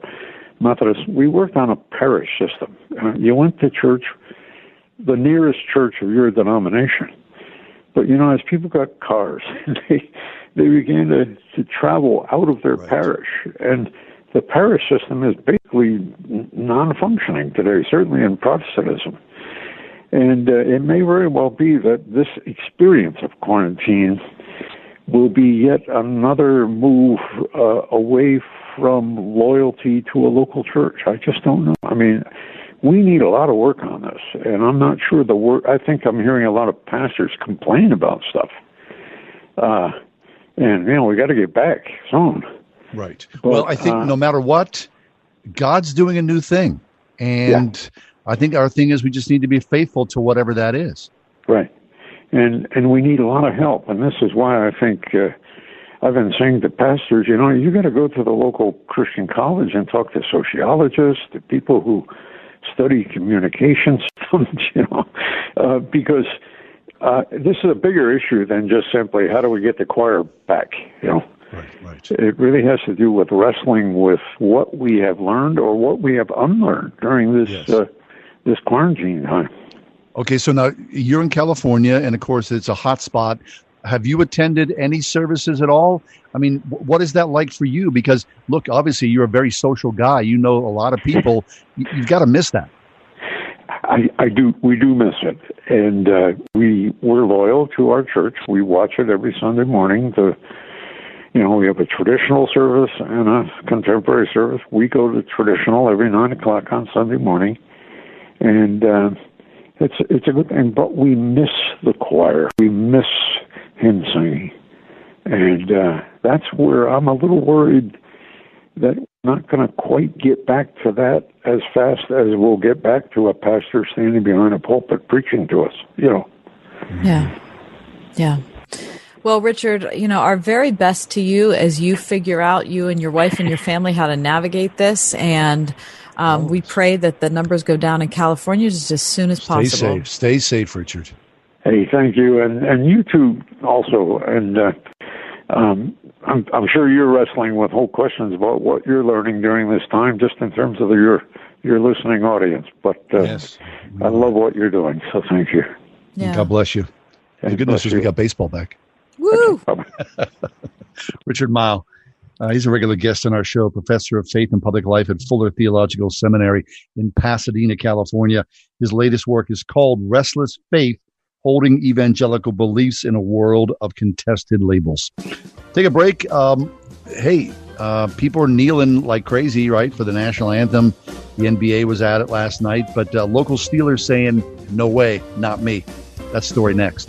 Methodists, we worked on a parish system. Uh, you went to church, the nearest church of your denomination. But you know, as people got cars, they they began to, to travel out of their parish, and the parish system is basically non-functioning today, certainly in Protestantism. And uh, it may very well be that this experience of quarantine will be yet another move uh, away from loyalty to a local church. I just don't know. I mean, we need a lot of work on this, and I'm not sure the work. I think I'm hearing a lot of pastors complain about stuff. Uh, and you know, we got to get back soon. Right. well, I think uh, no matter what, God's doing a new thing. And I think our thing is we just need to be faithful to whatever that is. Right. And and we need a lot of help, and this is why I think uh, I've been saying to pastors, you know, you got to go to the local Christian college and talk to sociologists, to people who study communication systems, you know, uh, because uh, this is a bigger issue than just simply how do we get the choir back, you know. Right, right. It really has to do with wrestling with what we have learned or what we have unlearned during this uh, this quarantine time. Okay, so now you're in California, and of course, it's a hot spot. Have you attended any services at all? I mean, what is that like for you? Because look, obviously, you're a very social guy. You know a lot of people. You- You've got to miss that. I, I do. We do miss it, and uh, we we're loyal to our church. We watch it every Sunday morning. The you know we have a traditional service and a contemporary service. We go to traditional every nine o'clock on Sunday morning, and uh, it's it's a good thing. But we miss the choir. We miss hymn singing, and uh, that's where I'm a little worried that we're not going to quite get back to that as fast as we'll get back to a pastor standing behind a pulpit preaching to us. You know. Yeah. Yeah. Well, Richard, you know, our very best to you as you figure out, you and your wife and your family, how to navigate this. And um, we pray that the numbers go down in California just as soon as Stay possible. safe. Stay safe, Richard. Hey, thank you, and and you too also. And uh, um, I'm I'm sure you're wrestling with whole questions about what you're learning during this time, just in terms of your your listening audience. But uh, Yes. I love what you're doing, so thank you. Yeah. God bless you. The good news is we got baseball back. Woo! Richard Mouw. Uh, he's a regular guest on our show, professor of faith and public life at Fuller Theological Seminary in Pasadena, California. His latest work is called Restless Faith Holding Evangelical Beliefs in a World of Contested Labels. Take a break. Um, hey, uh, people are kneeling like crazy, right, for the national anthem. The NBA was at it last night, but uh, local Steelers saying, no way, not me. That story next.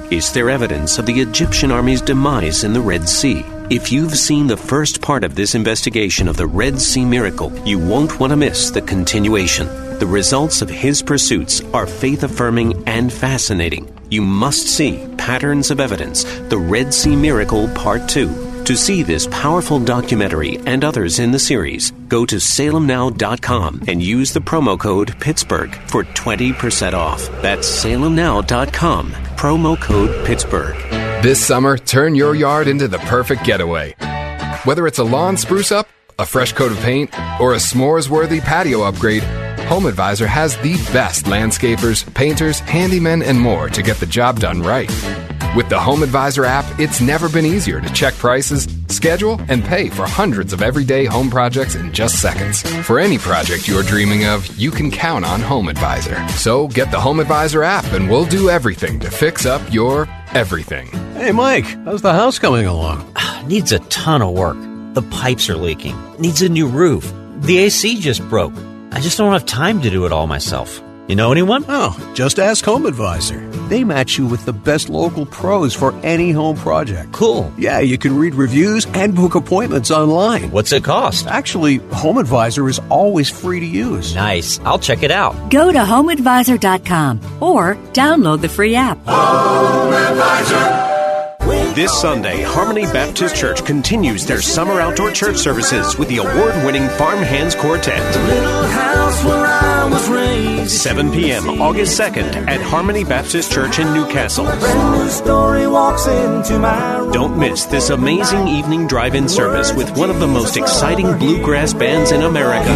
Is there evidence of the Egyptian army's demise in the Red Sea? If you've seen the first part of this investigation of the Red Sea miracle, you won't want to miss the continuation. The results of his pursuits are faith affirming and fascinating. You must see Patterns of Evidence, The Red Sea Miracle Part 2. To see this powerful documentary and others in the series, go to salemnow.com and use the promo code Pittsburgh for 20% off. That's salemnow.com, promo code Pittsburgh. This summer, turn your yard into the perfect getaway. Whether it's a lawn spruce up, a fresh coat of paint, or a s'mores worthy patio upgrade, HomeAdvisor has the best landscapers, painters, handymen, and more to get the job done right. With the HomeAdvisor app, it's never been easier to check prices, schedule, and pay for hundreds of everyday home projects in just seconds. For any project you're dreaming of, you can count on HomeAdvisor. So get the HomeAdvisor app and we'll do everything to fix up your everything. Hey, Mike, how's the house coming along? Needs a ton of work. The pipes are leaking. Needs a new roof. The AC just broke. I just don't have time to do it all myself. You know anyone? Oh, just ask Home Advisor. They match you with the best local pros for any home project. Cool. Yeah, you can read reviews and book appointments online. What's it cost? Actually, Home Advisor is always free to use. Nice. I'll check it out. Go to homeadvisor.com or download the free app. This Sunday, Harmony Baptist Church continues their summer outdoor church services with the award winning Farmhands Quartet. 7 p.m., August 2nd, at Harmony Baptist Church in Newcastle. Don't miss this amazing evening drive in service with one of the most exciting bluegrass bands in America.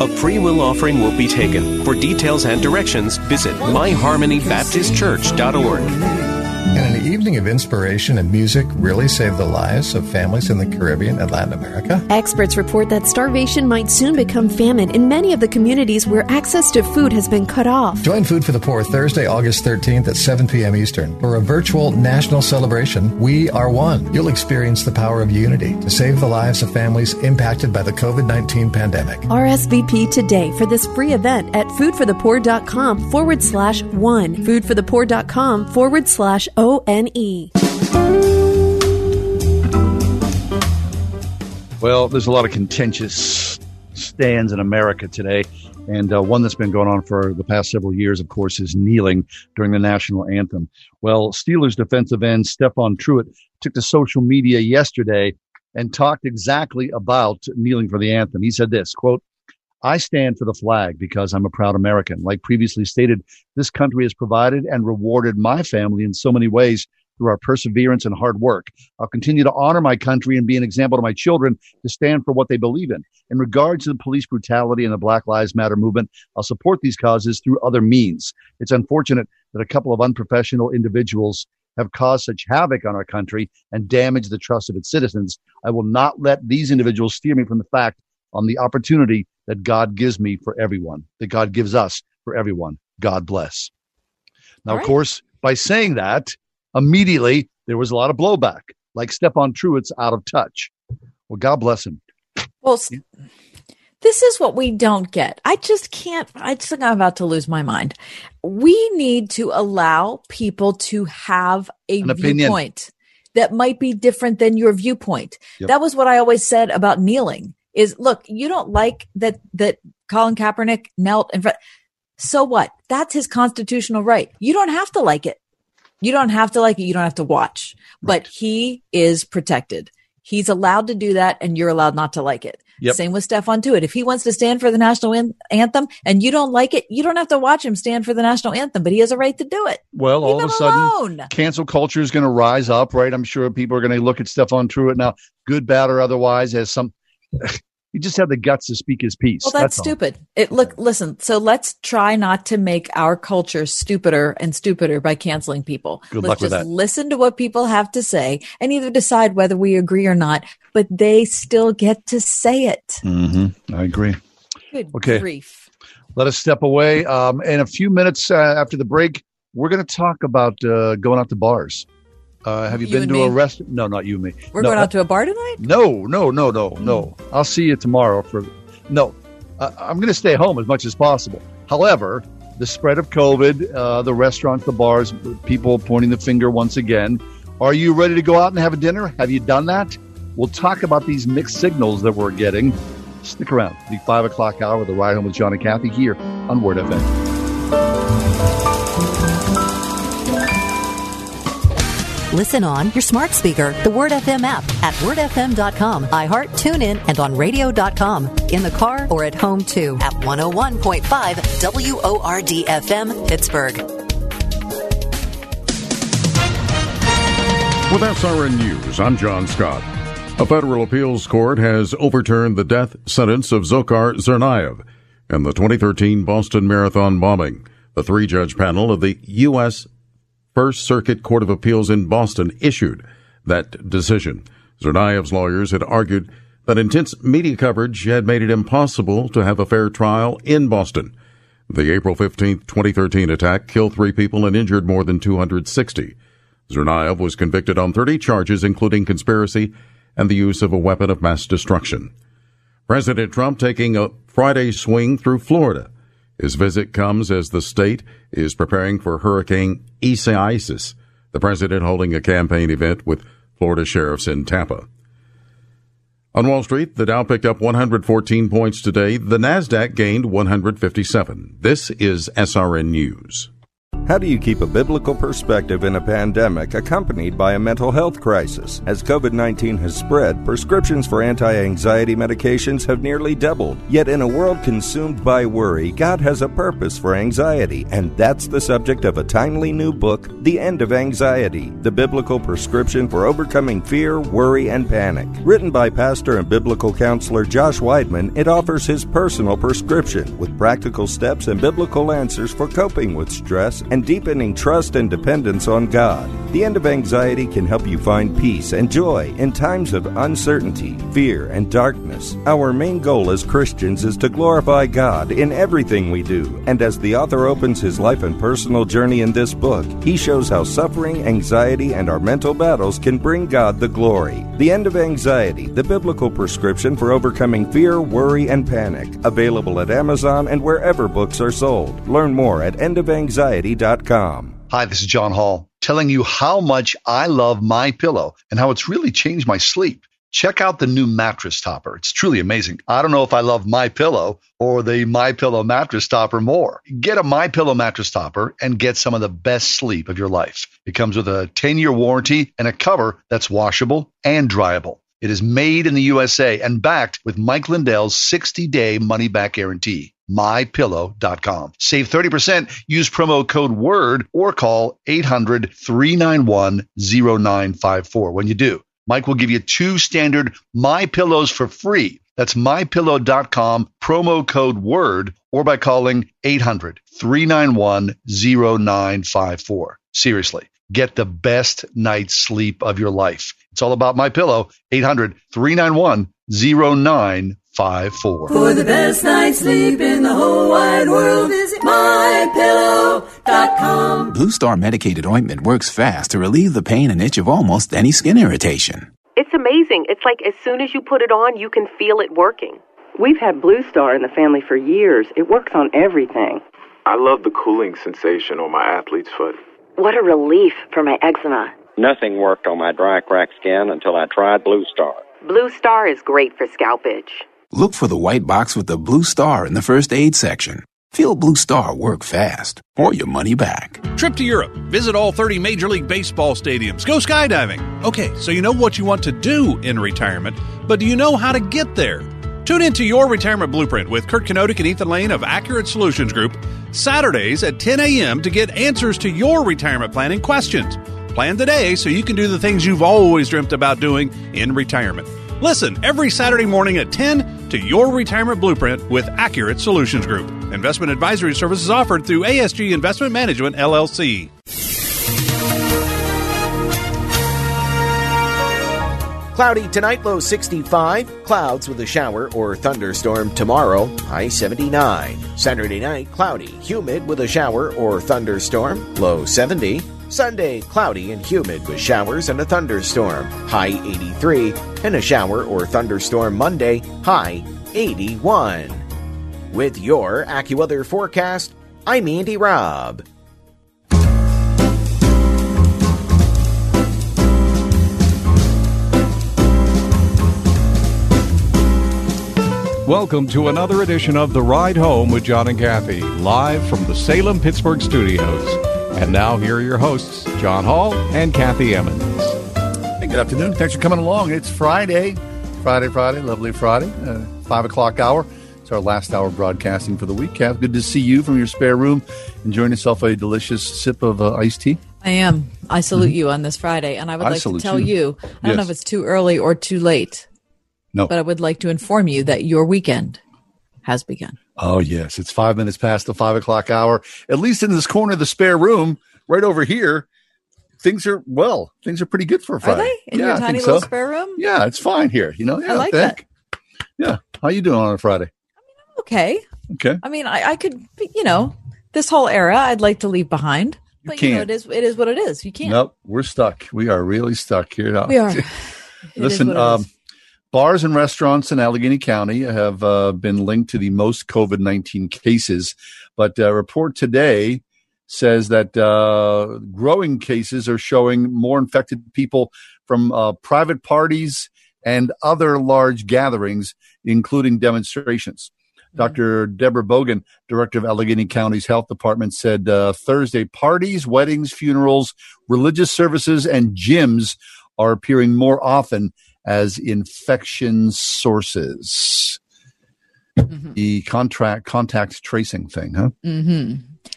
A free will offering will be taken. For details and directions, visit myharmonybaptistchurch.org. Evening of inspiration and music really save the lives of families in the Caribbean and Latin America? Experts report that starvation might soon become famine in many of the communities where access to food has been cut off. Join Food for the Poor Thursday, August 13th at 7 p.m. Eastern for a virtual national celebration. We are one. You'll experience the power of unity to save the lives of families impacted by the COVID 19 pandemic. RSVP today for this free event at foodforthepoor.com forward slash one. Foodforthepoor.com forward slash O N E. Well, there's a lot of contentious stands in America today. And uh, one that's been going on for the past several years, of course, is kneeling during the national anthem. Well, Steelers defensive end Stephon Tuitt took to social media yesterday and talked exactly about kneeling for the anthem. He said this, quote, I stand for the flag because I'm a proud American. Like previously stated, this country has provided and rewarded my family in so many ways through our perseverance and hard work. I'll continue to honor my country and be an example to my children to stand for what they believe in. In regards to the police brutality and the Black Lives Matter movement, I'll support these causes through other means. It's unfortunate that a couple of unprofessional individuals have caused such havoc on our country and damaged the trust of its citizens. I will not let these individuals steer me from the fact on the opportunity that God gives me for everyone, that God gives us for everyone. God bless. Now, of course, by saying that, immediately there was a lot of blowback, like Stephon Tuitt's out of touch. Well, God bless him. Well, this is what we don't get. I just can't. I just think I'm about to lose my mind. We need to allow people to have a An opinion. viewpoint that might be different than your viewpoint. Yep. That was what I always said about kneeling. Is look, you don't like that that Colin Kaepernick knelt in front. So what? That's his constitutional right. You don't have to like it. You don't have to like it. You don't have to watch. But he is protected. He's allowed to do that, and you're allowed not to like it. Yep. Same with Stephon Tuitt. If he wants to stand for the national an- anthem and you don't like it, you don't have to watch him stand for the national anthem, but he has a right to do it. Well, all of a sudden, alone. cancel culture is going to rise up, right? I'm sure people are going to look at Stephon Tuitt now, good, bad, or otherwise, as some. He just had the guts to speak his piece. Well, that's, all. stupid. It look, listen. So let's try not to make our culture stupider and stupider by canceling people. Good let's luck with just that. listen to what people have to say and either decide whether we agree or not. But they still get to say it. Mm-hmm. I agree. Good Okay. grief. Let us step away. Um, in a few minutes uh, after the break, we're going to talk about uh, going out to bars. Uh, have you, You been to a me? restaurant? No, not you, me. We're No, going out to a bar tonight. No, no, no, no, no. I'll see you tomorrow for. No, uh, I'm going to stay home as much as possible. However, the spread of COVID, uh, the restaurants, the bars, people pointing the finger once again. Are you ready to go out and have a dinner? Have you done that? We'll talk about these mixed signals that we're getting. Stick around. The five o'clock hour with the ride home with John and Kathy here on Word FM. Listen on your smart speaker, the Word FM app at wordfm.com, iHeart, TuneIn, and on radio.com. In the car or at home too at 101.5 WORDFM, Pittsburgh. With SRN News, I'm John Scott. A federal appeals court has overturned the death sentence of Dzhokhar Tsarnaev in the 2013 Boston Marathon bombing. The three judge panel of the U.S. First Circuit Court of Appeals in Boston issued that decision. Tsarnaev's lawyers had argued that intense media coverage had made it impossible to have a fair trial in Boston. The April 15, 2013 attack killed three people and injured more than 260. Zernaev was convicted on 30 charges, including conspiracy and the use of a weapon of mass destruction. President Trump taking a Friday swing through Florida. His visit comes as the state is preparing for Hurricane Isa Isaias, the president holding a campaign event with Florida sheriffs in Tampa. On Wall Street, the Dow picked up 114 points today. The Nasdaq gained 157. This is SRN News. How do you keep a biblical perspective in a pandemic accompanied by a mental health crisis? As COVID 19 has spread, prescriptions for anti anxiety medications have nearly doubled. Yet, in a world consumed by worry, God has a purpose for anxiety, and that's the subject of a timely new book, The End of Anxiety The Biblical Prescription for Overcoming Fear, Worry, and Panic. Written by pastor and biblical counselor Josh Weidmann, it offers his personal prescription with practical steps and biblical answers for coping with stress and deepening trust and dependence on God. The End of Anxiety can help you find peace and joy in times of uncertainty, fear, and darkness. Our main goal as Christians is to glorify God in everything we do, and as the author opens his life and personal journey in this book, he shows how suffering, anxiety, and our mental battles can bring God the glory. The End of Anxiety, the biblical prescription for overcoming fear, worry, and panic. Available at Amazon and wherever books are sold. Learn more at endofanxiety.com. Hi, this is John Hall, telling you how much I love My Pillow and how it's really changed my sleep. Check out the new mattress topper. It's truly amazing. I don't know if I love My Pillow or the My Pillow mattress topper more. Get a My Pillow mattress topper and get some of the best sleep of your life. It comes with a 10-year warranty and a cover that's washable and dryable. It is made in the USA and backed with Mike Lindell's 60-day money-back guarantee. MyPillow.com. Save 30%. Use promo code WORD or call 800-391-0954 when you do. Mike will give you two standard My Pillows for free. That's mypillow.com, promo code WORD, or by calling 800 391 0954. Seriously, get the best night's sleep of your life. It's all about My Pillow, 800 391 0954. For the best night's sleep in the whole wide world, visit mypillow.com. Blue Star medicated ointment works fast to relieve the pain and itch of almost any skin irritation. It's amazing. It's like as soon as you put it on, you can feel it working. We've had Blue Star in the family for years. It works on everything. I love the cooling sensation on my athlete's foot. What a relief for my eczema. Nothing worked on my dry, cracked skin until I tried Blue Star. Blue Star is great for scalp itch. look for the white box with the blue star in the first aid section. Feel Blue Star work fast or your money back. Trip to Europe. Visit all 30 Major League Baseball stadiums. Go skydiving. Okay, so you know what you want to do in retirement, but do you know how to get there? Tune into Your Retirement Blueprint with Kurt Kenodic and Ethan Lane of Accurate Solutions Group Saturdays at 10 a.m. to get answers to your retirement planning questions. Plan today so you can do the things you've always dreamt about doing in retirement. Listen every Saturday morning at 10 to Your Retirement Blueprint with Accurate Solutions Group. Investment advisory services offered through ASG Investment Management, LLC. Cloudy tonight, low 65. Clouds with a shower or thunderstorm tomorrow, high 79. Saturday night, cloudy, humid with a shower or thunderstorm, low 70. Sunday, cloudy and humid with showers and a thunderstorm, high 83. And a shower or thunderstorm Monday, high 81. With your AccuWeather forecast, I'm Andy Robb. Welcome to another edition of The Ride Home with John and Kathy, live from the Salem Pittsburgh studios. And now, here are your hosts, John Hall and Kathy Emmons. Hey, good afternoon. Thanks for coming along. It's Friday. Friday, Friday, lovely Friday, uh, 5 o'clock hour. It's our last hour broadcasting for the week. Kath, good to see you from your spare room, enjoying yourself a delicious sip of uh, iced tea. I am. I salute you on this Friday, and I would I like to tell you. you. I don't know if it's too early or too late, No. but I would like to inform you that your weekend has begun. Oh, yes. It's five minutes past the five o'clock hour. At least in this corner of the spare room, right over here, things are, well, things are pretty good for a Are Friday. they in yeah, your tiny little so. spare room? Yeah, it's fine here. You know, yeah, I like think. Yeah. How you doing on a Friday? I'm okay. Okay. I mean, I, I could, you know, this whole era I'd like to leave behind, but you, know, can't. it is it is what it is. You can't. Nope, we're stuck. We are really stuck here. Now. We are. Listen, um. Bars and restaurants in Allegheny County have uh, been linked to the most COVID 19 cases. But a report today says that uh, growing cases are showing more infected people from uh, private parties and other large gatherings, including demonstrations. Dr. Deborah Bogen, director of Allegheny County's health department, said uh, Thursday parties, weddings, funerals, religious services, and gyms are appearing more often as infection sources. The contract contact tracing thing, huh? hmm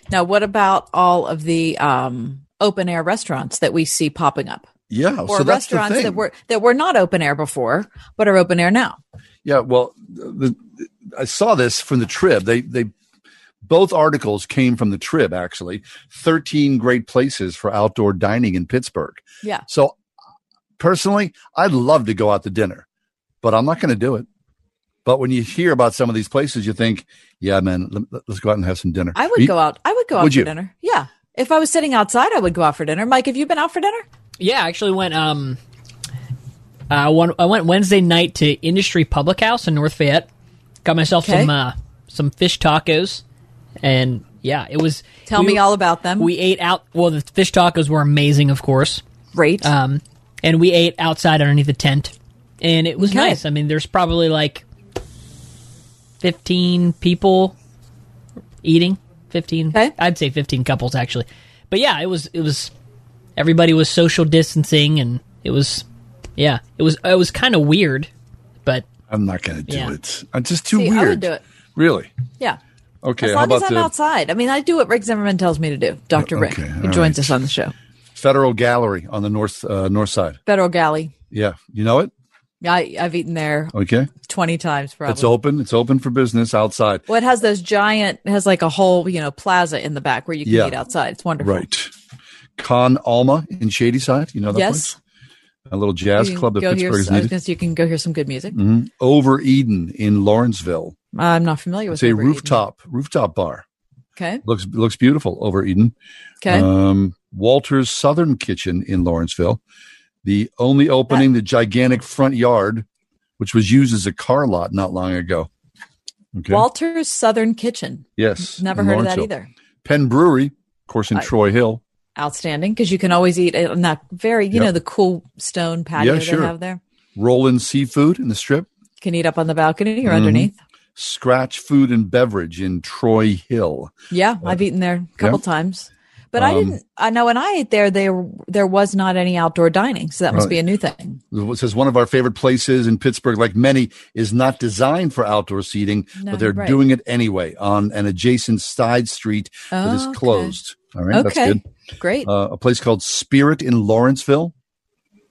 Now, what about all of the um, open air restaurants that we see popping up? Yeah, or so that's the restaurants that were that were not open air before, but are open air now. Yeah, well, the, I saw this from the Trib. They they both articles came from the Trib actually. 13 great places for outdoor dining in Pittsburgh. Yeah. So personally, I'd love to go out to dinner, but I'm not going to do it. But when you hear about some of these places, you think, yeah, man, let, us go out and have some dinner. I would You- go out. I would go out Would for you? dinner. Yeah. If I was sitting outside, I would go out for dinner. Mike, have you been out for dinner? Yeah, I actually went. Um, uh, one, I went Wednesday night to Industry Public House in North Fayette. Got myself Okay. some uh, some fish tacos, and yeah, it was. Tell me all about them. We ate out. Well, the fish tacos were amazing, of course. Great. Um, and we ate outside underneath the tent, and it was Okay. nice. I mean, there's probably like fifteen people eating. Fifteen. I'd say fifteen couples actually. But yeah, it was it was everybody was social distancing, and it was yeah, it was it was kind of weird, but I'm not going to do Yeah. it. It's just too See, weird. I would do it. Really? Yeah. Okay. as how long about as I'm the outside. I mean, I do what Rick Zimmerman tells me to do. Dr. Uh, Rick, Okay, who all joins right. us on the show. Federal Gallery on the north uh, north side? Federal Galley. Yeah, you know it. I, I've eaten there Okay. 20 times probably. It's open. It's open for business outside. Well, it has those giant, it has like a whole, you know, plaza in the back where you can Yeah. eat outside. It's wonderful. Right. Con Alma in Shadyside. You know that Yes. place? A little jazz club that go hear, needed. you can go hear some good music. hmm Over Eden in Lawrenceville. I'm not familiar with It's a Over Eden. rooftop rooftop bar. Okay. Looks looks beautiful over Eden. Okay. Um, Walter's Southern Kitchen in Lawrenceville. The only opening the gigantic front yard, which was used as a car lot not long ago. Okay. Walter's Southern Kitchen. yes. Never heard of that either. Penn Brewery, of course, in I- Troy Hill. Outstanding because you can always eat it on that very, you Yep. know, the cool stone patio Yeah, they have there. Roland's Seafood in the Strip. Can eat up on the balcony or Mhm. underneath. Scratch Food and Beverage in Troy Hill. Yeah, I've eaten there a couple Yeah. times. But I Um, didn't. I know when I ate there, there there was not any outdoor dining, so that must Right. be a new thing. It says one of our favorite places in Pittsburgh, like many, is not designed for outdoor seating, No, but they're right. doing it anyway on an adjacent side street that is Oh, okay. closed. All right, that's good. Great. Uh, a place called Spirit in Lawrenceville.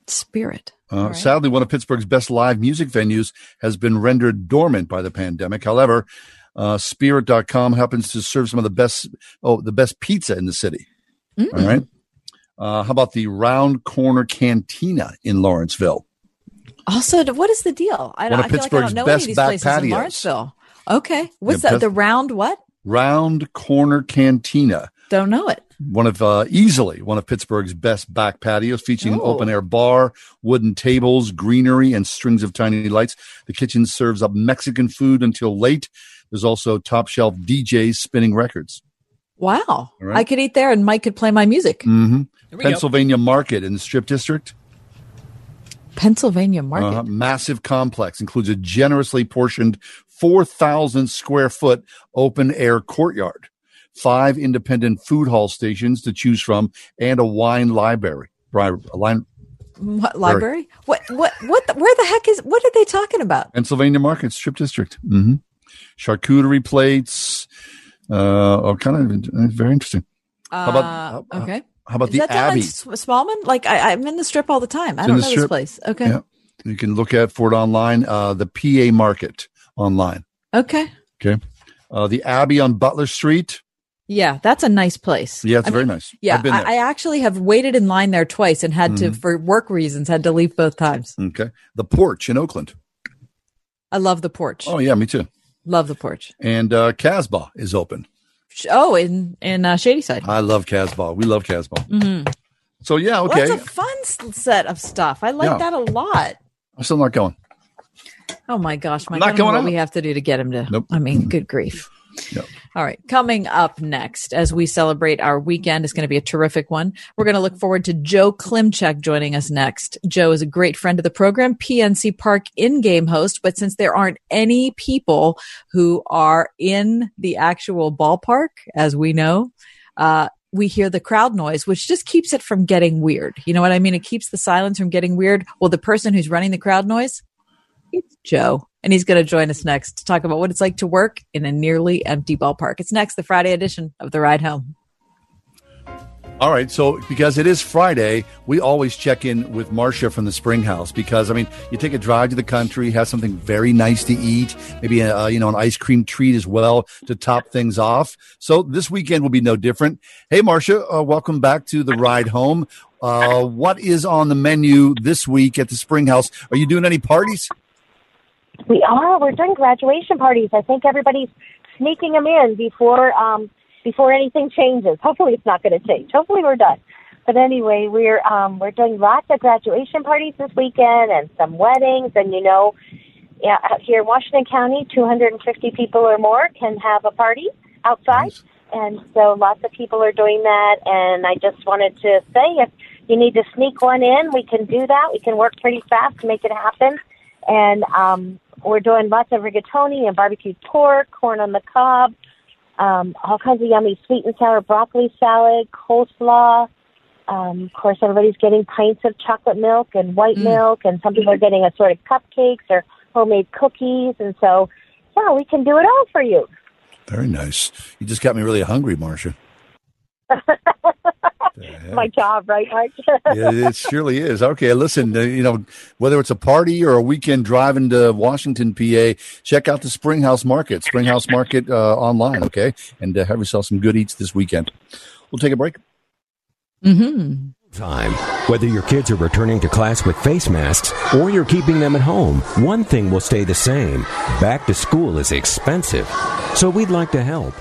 Spirit. Uh, Sadly, one of Pittsburgh's best live music venues has been rendered dormant by the pandemic. However, uh, Spirit.com happens to serve some of the best, oh, the best pizza in the city. Mm. All right. Uh, how about the Round Corner Cantina in Lawrenceville? Also, what is the deal? I don't. One of I feel like I Pittsburgh's don't know any best of these back places in patios. Lawrenceville. Okay, what's Yeah, that? The round what? Round Corner Cantina. Don't know it. One of uh, easily one of Pittsburgh's best back patios, featuring an Oh. open air bar, wooden tables, greenery, and strings of tiny lights. The kitchen serves up Mexican food until late. There's also top shelf DJs spinning records. Wow, right. I could eat there, and Mike could play my music. hmm There we go. Pennsylvania Market in the Strip District. Pennsylvania Market. Uh-huh. Massive complex includes a generously portioned 4,000 square foot open air courtyard, five independent food hall stations to choose from, and a wine library. Bri- A line, What library? What? What? What? The, where the heck is? What are they talking about? Pennsylvania Market Strip District. hmm Charcuterie plates. Uh, oh, kind of uh, very interesting. How about Uh, okay. how about is the that down Abbey? in Smallman? Like I, I'm in the strip all the time. I It's don't know Strip. this place. Okay. Yeah. You can look at for it online. Uh, the PA Market online. Okay. Okay. Uh, the Abbey on Butler Street. Yeah, that's a nice place. Yeah, it's I very mean, nice. Yeah, I've been there. I, I actually have waited in line there twice and had to, Mhm. for work reasons, had to leave both times. Okay. The Porch in Oakland. I love the porch. Oh, yeah, me too. Love the porch. And uh, Casbah is open. Oh, in in uh, Shady Side. I love Casbah. We love Casbah. Mm-hmm. So, yeah, okay. that's a fun set of stuff. I like Yeah. that a lot. I'm still not going. Oh my gosh, Mike! Not I don't know going what out. we have to do to get him to. Nope. I mean, good grief. All right. Coming up next, as we celebrate our weekend, is going to be a terrific one. We're going to look forward to Joe Klimchak joining us next. Joe is a great friend of the program, PNC Park in-game host. But since there aren't any people who are in the actual ballpark, as we know, uh, we hear the crowd noise, which just keeps it from getting weird. You know what I mean? It keeps the silence from getting weird. Well, the person who's running the crowd noise, it's Joe. And he's going to join us next to talk about what it's like to work in a nearly empty ballpark. It's next, the Friday edition of The Ride Home. All right. So, because it is Friday, we always check in with Marcia from the Spring House because, I mean, you take a drive to the country, have something very nice to eat, maybe, a, uh, you know, an ice cream treat as well to top things off. So, this weekend will be no different. Hey, Marcia, uh, welcome back to the ride home. Uh, what is on the menu this week at the Spring House? Are you doing any parties? We are. We're doing graduation parties. I think everybody's sneaking them in before um, before anything changes. Hopefully, it's not going to change. Hopefully, we're done. But anyway, we're um, we're doing lots of graduation parties this weekend and some weddings. And you know, yeah, out here in Washington County, 250 people or more can have a party outside. And so lots of people are doing that. And I just wanted to say if you need to sneak one in, we can do that. We can work pretty fast to make it happen. And um, we're doing lots of rigatoni and barbecued pork, corn on the cob, um, all kinds of yummy sweet and sour broccoli salad, coleslaw. Um, of course, everybody's getting pints of chocolate milk and white milk, and some people are getting assorted cupcakes or homemade cookies. And so, yeah, we can do it all for you. Very nice. You just got me really hungry, Marcia. My job, right, Mike? yeah, it surely is. Okay, listen, uh, you know, whether it's a party or a weekend drive into Washington, PA, check out the Springhouse Market, Springhouse Market uh, online, okay? And uh, have yourself some good eats this weekend. We'll take a break. Mm-hmm. Time. Whether your kids are returning to class with face masks or you're keeping them at home, one thing will stay the same. Back to school is expensive. So we'd like to help.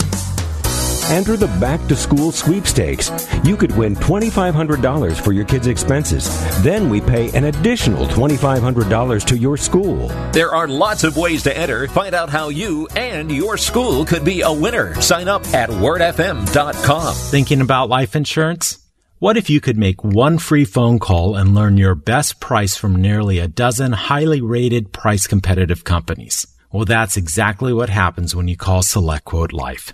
Enter the Back to School Sweepstakes. You could win $2,500 for your kids' expenses. Then we pay an additional $2,500 to your school. There are lots of ways to enter. Find out how you and your school could be a winner. Sign up at wordfm.com. Thinking about life insurance? What if you could make one free phone call and learn your best price from nearly a dozen highly rated price competitive companies? Well, that's exactly what happens when you call SelectQuote Life.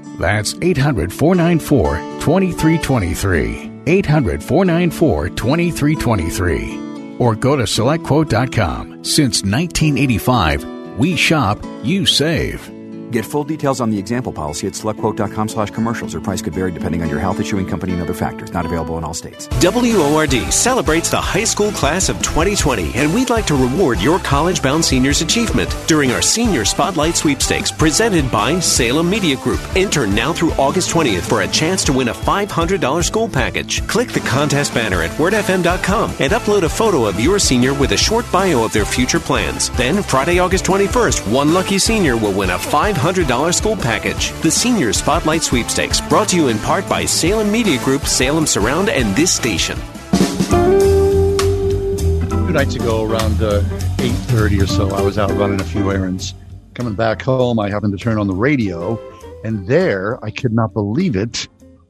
That's 800 494 2323. 800 494 2323. Or go to selectquote.com. Since 1985, we shop, you save. Get full details on the example policy at selectquote.com slash commercials. Or price could vary depending on your health issuing company and other factors. Not available in all states. WORD celebrates the high school class of 2020, and we'd like to reward your college bound seniors' achievement during our Senior Spotlight Sweepstakes presented by Salem Media Group. Enter now through August 20th for a chance to win a $500 school package. Click the contest banner at wordfm.com and upload a photo of your senior with a short bio of their future plans. Then, Friday, August 21st, one lucky senior will win a $500 $100 school package. The Senior Spotlight Sweepstakes, brought to you in part by Salem Media Group, Salem Surround, and this station. Two nights ago, around uh, 8.30 or so, I was out running a few errands. Coming back home, I happened to turn on the radio, and there, I could not believe it,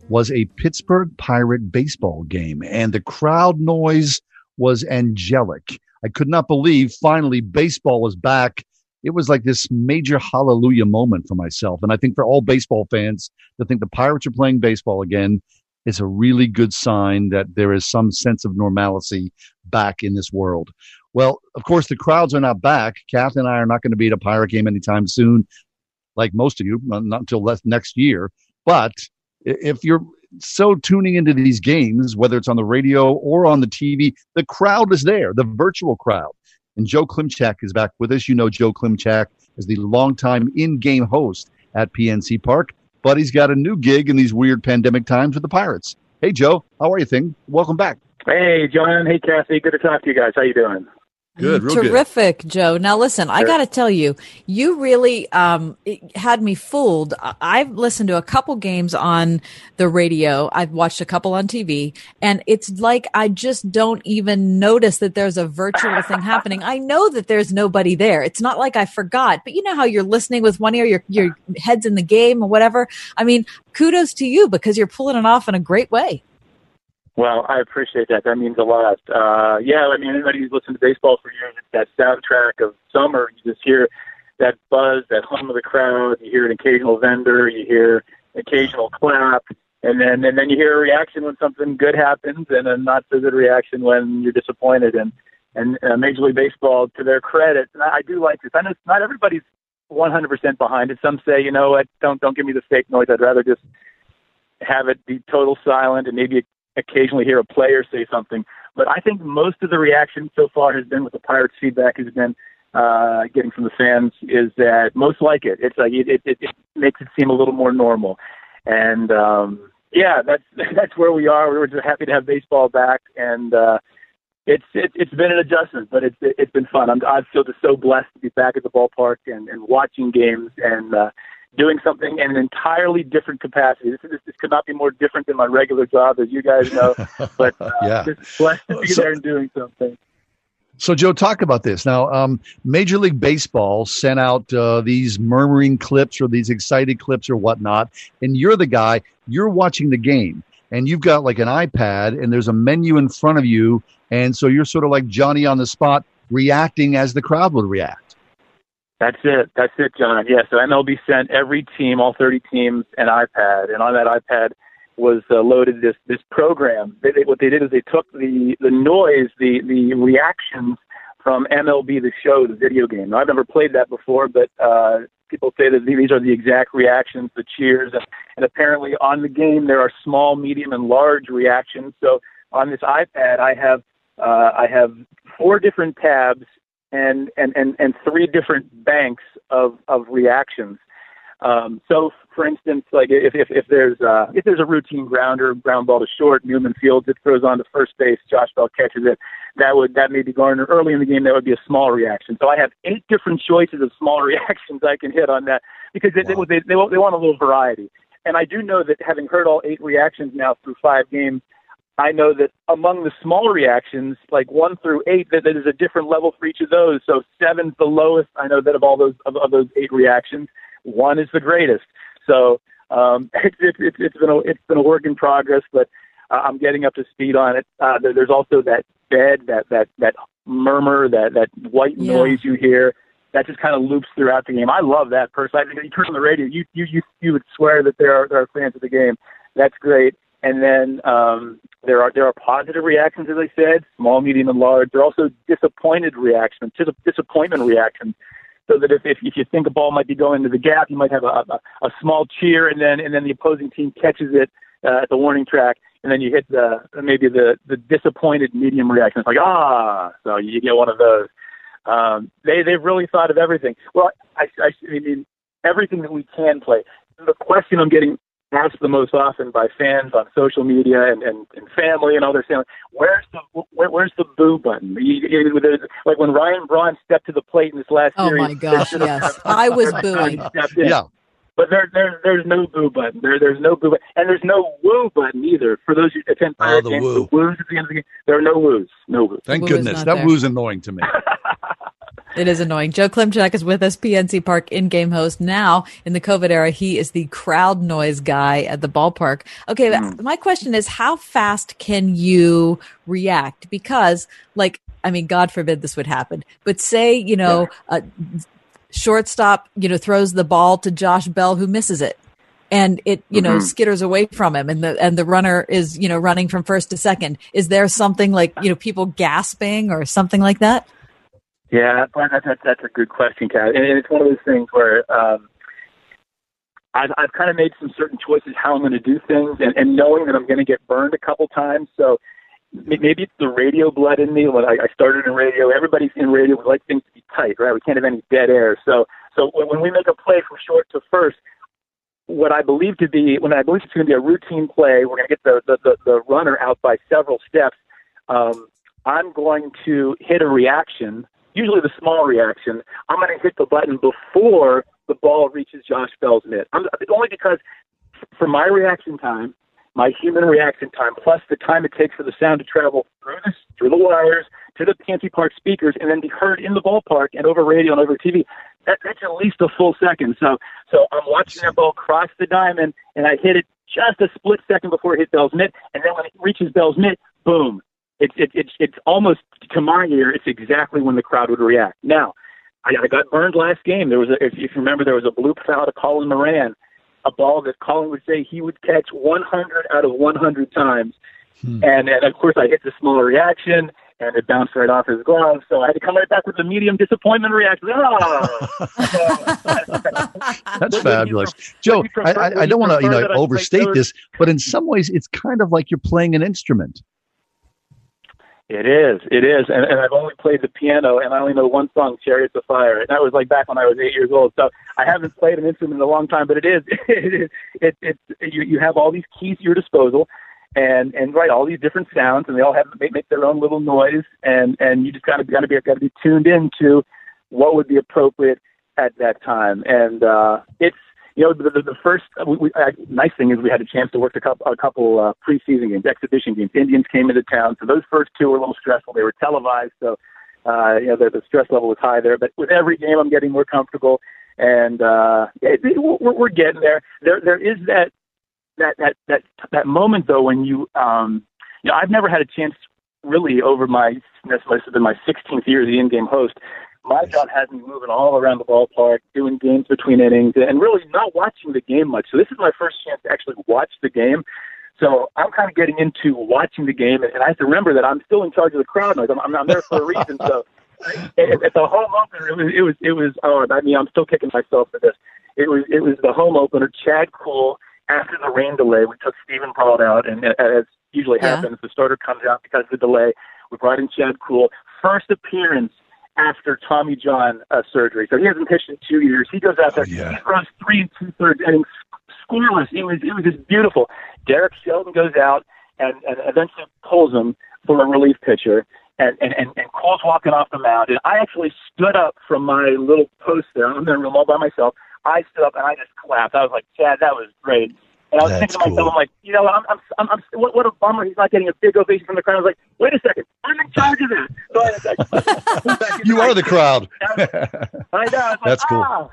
was a Pittsburgh Pirate baseball game, and the crowd noise was angelic. I could not believe finally baseball was back it was like this major hallelujah moment for myself. And I think for all baseball fans to think the Pirates are playing baseball again is a really good sign that there is some sense of normalcy back in this world. Well, of course, the crowds are not back. Kath and I are not going to be at a Pirate game anytime soon, like most of you, not until next year. But if you're so tuning into these games, whether it's on the radio or on the TV, the crowd is there, the virtual crowd. And Joe Klimchak is back with us. You know Joe Klimchak is the longtime in-game host at PNC Park, but he's got a new gig in these weird pandemic times with the Pirates. Hey Joe, how are you? Thing, welcome back. Hey John, hey Kathy, good to talk to you guys. How you doing? Good, terrific, good. Joe. Now listen, I got to tell you, you really um, had me fooled. I've listened to a couple games on the radio. I've watched a couple on TV, and it's like I just don't even notice that there's a virtual thing happening. I know that there's nobody there. It's not like I forgot, but you know how you're listening with one ear, your your head's in the game or whatever. I mean, kudos to you because you're pulling it off in a great way. Well, I appreciate that. That means a lot. Uh, yeah, I mean, anybody who's listened to baseball for years, it's that soundtrack of summer. You just hear that buzz, that hum of the crowd. You hear an occasional vendor. You hear an occasional clap, and then and then you hear a reaction when something good happens, and a not so good reaction when you're disappointed. And and uh, Major League Baseball, to their credit, and I, I do like this. I know not everybody's 100% behind it. Some say, you know what, don't don't give me the fake noise. I'd rather just have it be total silent and maybe occasionally hear a player say something. But I think most of the reaction so far has been with the Pirates' feedback has been uh, getting from the fans is that most like it. It's like it, it, it, makes it seem a little more normal, and um, yeah, that's that's where we are. We're just happy to have baseball back, and uh, it's it, it's been an adjustment, but it's it, it's been fun. I'm I feel just so blessed to be back at the ballpark and, and watching games and uh, doing something in an entirely different capacity. This, this, this could not be more different than my regular job, as you guys know. But uh, yeah. just blessed to be So- there and doing something. So, Joe, talk about this now. Um, Major League Baseball sent out uh, these murmuring clips or these excited clips or whatnot, and you're the guy. You're watching the game, and you've got like an iPad, and there's a menu in front of you, and so you're sort of like Johnny on the spot, reacting as the crowd would react. That's it. That's it, John. Yeah. So MLB sent every team, all 30 teams, an iPad, and on that iPad was uh, loaded this this program. They, they, what they did is they took the the noise, the the reactions from MLB the Show, the video game. Now, I've never played that before, but uh, people say that these are the exact reactions, the cheers, and, and apparently on the game there are small, medium, and large reactions. So on this iPad, I have uh, I have four different tabs and and and, and three different banks of of reactions. Um, so, for instance, like if if, if there's uh, if there's a routine grounder, ground ball to short, Newman fields it, throws on to first base, Josh Bell catches it. That would that may be Garner early in the game. That would be a small reaction. So I have eight different choices of small reactions I can hit on that because they, wow. they, they, they, they want a little variety. And I do know that having heard all eight reactions now through five games, I know that among the small reactions, like one through eight, that there's a different level for each of those. So seven's the lowest. I know that of all those of, of those eight reactions, one is the greatest. So um, it's it, it, it's been a it's been a work in progress, but uh, I'm getting up to speed on it. Uh, there, there's also that bed, that that that murmur, that that white yeah. noise you hear that just kind of loops throughout the game. I love that person. I think you turn on the radio, you you you you would swear that there are there are fans of the game. That's great. And then um, there are there are positive reactions, as I said, small, medium, and large. There are also disappointed reactions, disappointment reactions. So that if, if if you think a ball might be going to the gap, you might have a, a, a small cheer, and then and then the opposing team catches it uh, at the warning track, and then you hit the maybe the the disappointed medium reaction. It's like ah, so you get one of those. Um, they they've really thought of everything. Well, I, I, I mean everything that we can play. The question I'm getting asked the most often by fans on social media and, and, and family and others saying, "Where's the where, where's the boo button?" You, you, like when Ryan Braun stepped to the plate in this last oh series. Oh my gosh! yes, I was booing. Yeah. But there, there, there's no boo button. There, there's no boo button, and there's no woo button either. For those who attend fire oh, the games, woo. the woos at the end of the game, there are no woos. No woos. Thank woo goodness. That there. woo's annoying to me. It is annoying. Joe Klimchak is with us, PNC Park in-game host. Now, in the COVID era, he is the crowd noise guy at the ballpark. Okay, mm. my question is, how fast can you react? Because, like, I mean, God forbid this would happen, but say, you know, yeah. a shortstop, you know, throws the ball to Josh Bell, who misses it and it you know mm-hmm. skitters away from him and the and the runner is you know running from first to second is there something like you know people gasping or something like that yeah, that's, that's, that's a good question, Kat. And it's one of those things where um, I've, I've kind of made some certain choices how I'm going to do things, and, and knowing that I'm going to get burned a couple times. So maybe it's the radio blood in me. When I, I started in radio, everybody's in radio. We like things to be tight, right? We can't have any dead air. So, so when we make a play from short to first, what I believe to be when I believe it's going to be a routine play, we're going to get the the, the, the runner out by several steps. Um, I'm going to hit a reaction usually the small reaction, I'm going to hit the button before the ball reaches Josh Bell's mitt. I'm, only because for my reaction time, my human reaction time, plus the time it takes for the sound to travel through the, through the wires to the PNC Park speakers and then be heard in the ballpark and over radio and over TV, that, that's at least a full second. So, so I'm watching that ball cross the diamond and I hit it just a split second before it hit Bell's mitt, and then when it reaches Bell's mitt, boom, it's it, it's it's almost to my ear, it's exactly when the crowd would react. Now, I, I got burned last game. There was a, if, if you remember, there was a bloop foul to Colin Moran, a ball that Colin would say he would catch 100 out of 100 times, hmm. and and of course I hit the small reaction. And it bounced right off his glove, so I had to come right back with a medium disappointment reaction. Oh. That's fabulous, Joe. I, I, I don't want to you know overstate this, but in some ways, it's kind of like you're playing an instrument. It is. It is. And, and I've only played the piano, and I only know one song, "Chariots of Fire," and that was like back when I was eight years old. So I haven't played an instrument in a long time, but it is. It is. It, it, it, you, you have all these keys at your disposal, and and right, all these different sounds, and they all have make, make their own little noise, and and you just gotta gotta be gotta be tuned into what would be appropriate at that time, and uh, it's you know, the, the, the first we, we, uh, nice thing is we had a chance to work a couple, a couple uh, preseason games, exhibition games. Indians came into town, so those first two were a little stressful. They were televised, so uh, you know the, the stress level was high there. But with every game, I'm getting more comfortable, and uh, it, it, we're, we're getting there. There, there is that that that that that moment though when you um, you know, I've never had a chance really over my this must been my 16th year as the in-game host my job has me moving all around the ballpark, doing games between innings, and really not watching the game much. So this is my first chance to actually watch the game. So I'm kind of getting into watching the game, and I have to remember that I'm still in charge of the crowd noise. I'm, I'm, I'm there for a reason. So at, at the home opener, it was, it was, it was. Oh, I mean, I'm still kicking myself for this. It was, it was the home opener. Chad Kuhl after the rain delay, we took Steven Brault out, and as usually yeah. happens, the starter comes out because of the delay. We brought in Chad Kuhl. First appearance after Tommy John uh, surgery. So he hasn't pitched in two years. He goes out there, he throws three and two thirds innings, scoreless. It was it was just beautiful. Derek Shelton goes out and, and eventually pulls him for a relief pitcher. And, and, and, and Cole's walking off the mound. And I actually stood up from my little post there. I'm in the room all by myself. I stood up and I just clapped. I was like, Chad, that was great. And I was That's thinking to myself, I'm like, you know, I'm, I'm, I'm, I'm what, what a bummer he's not getting a big ovation from the crowd. I was like, wait a second, I'm in charge of that. So I, I, You are the crowd. I know. I was like, That's cool. ah.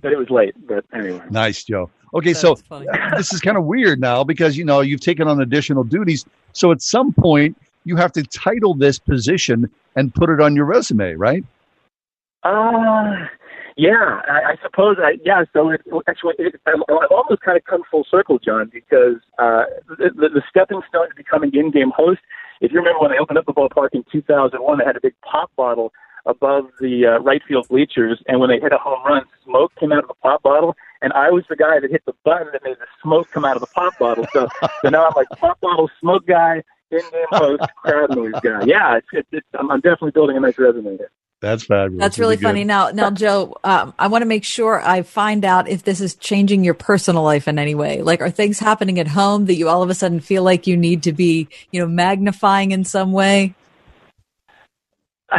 But it was late. But anyway. Nice, Joe. Okay, so this is kind of weird now because you know you've taken on additional duties. So at some point you have to title this position and put it on your resume, right? Uh, yeah, I, I suppose. I, yeah, so it, actually, it, I've I've almost kind of come full circle, John, because uh, the, the, stepping stone to becoming in-game host. If you remember when I opened up the ballpark in 2001, they had a big pop bottle above the uh, right field bleachers, and when they hit a home run, smoke came out of the pop bottle, and I was the guy that hit the button that made the smoke come out of the pop bottle. So, so now I'm like pop bottle smoke guy, in-game host, crowd noise guy. Yeah, it's, it's, it's I'm, I'm definitely building a nice resume here. That's fabulous. That's really funny. Now, now, Joe, um, I want to make sure I find out if this is changing your personal life in any way. Like, are things happening at home that you all of a sudden feel like you need to be, you know, magnifying in some way?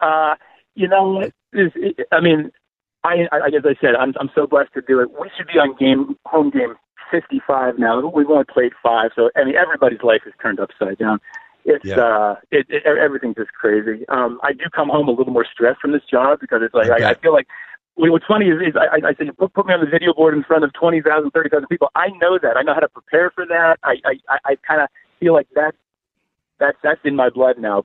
uh, you know, is, I mean, I, I, as I said, I'm, I'm so blessed to do it. We should be on game, home game 55 now. We've only played five, so I mean, everybody's life is turned upside down. It's Yeah. uh, it, it everything's just crazy. Um, I do come home a little more stressed from this job because it's like I, I feel like. well, What's funny is, is I, I I say put, put me on the video board in front of 20,000, 30,000 people. I know that. I know how to prepare for that. I I, I, I kind of feel like that's that's that's in my blood now.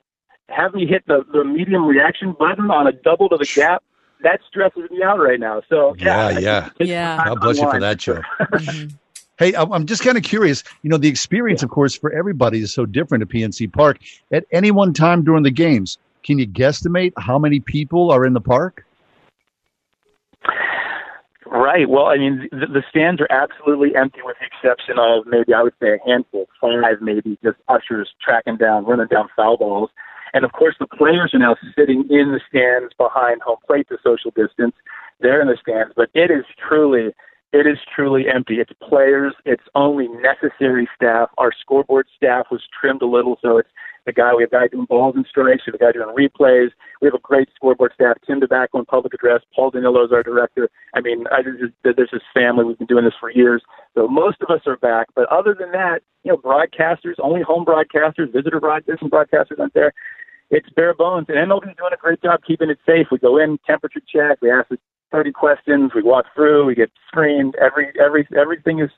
Have me hit the the medium reaction button on a double to the gap. That stresses me out right now. So Yeah, yeah. Yeah. God bless you for that, Joe. Hey, I'm I'm just kind of curious. You know, the experience, of course, for everybody is so different at PNC Park. At any one time during the games, can you guesstimate how many people are in the park? Right. Well, I mean, the, the stands are absolutely empty, with the exception of maybe I would say a handful, five maybe, just ushers tracking down, running down foul balls. And of course, the players are now sitting in the stands behind home plate to social distance. They're in the stands, but it is truly, it is truly empty. It's players. It's only necessary staff. Our scoreboard staff was trimmed a little, so it's the guy. We have a guy doing balls and strikes. We have a guy doing replays. We have a great scoreboard staff. Tim DeBacco in public address. Paul Danilo is our director. I mean, I, this- there's this family. We've been doing this for years. So most of us are back. But other than that, you know, broadcasters, only home broadcasters, visitor broadcasters, and broadcasters aren't there. It's bare bones. And MLB's doing a great job keeping it safe. We go in, temperature check. We ask the 30 questions. We walk through. We get screened. Every every everything is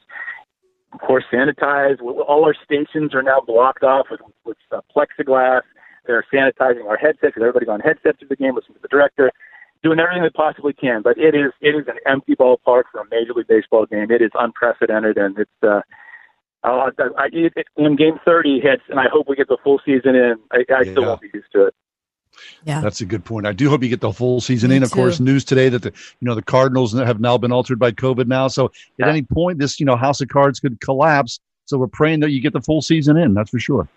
of course, sanitized. All our stations are now blocked off with, with uh, plexiglass. They're sanitizing our headsets. Everybody's on headsets to the game, listening to the director, doing everything they possibly can. But it is it is an empty ballpark for a Major League Baseball game. It is unprecedented, and it's. Uh, uh, I, it, it, when Game 30 hits, and I hope we get the full season in, I, I still won't be used to it. Yeah. That's a good point. I do hope you get the full season Me in. Of too. course, news today that the you know the Cardinals have now been altered by COVID now. So at any point, this you know House of Cards could collapse. So we're praying that you get the full season in. That's for sure.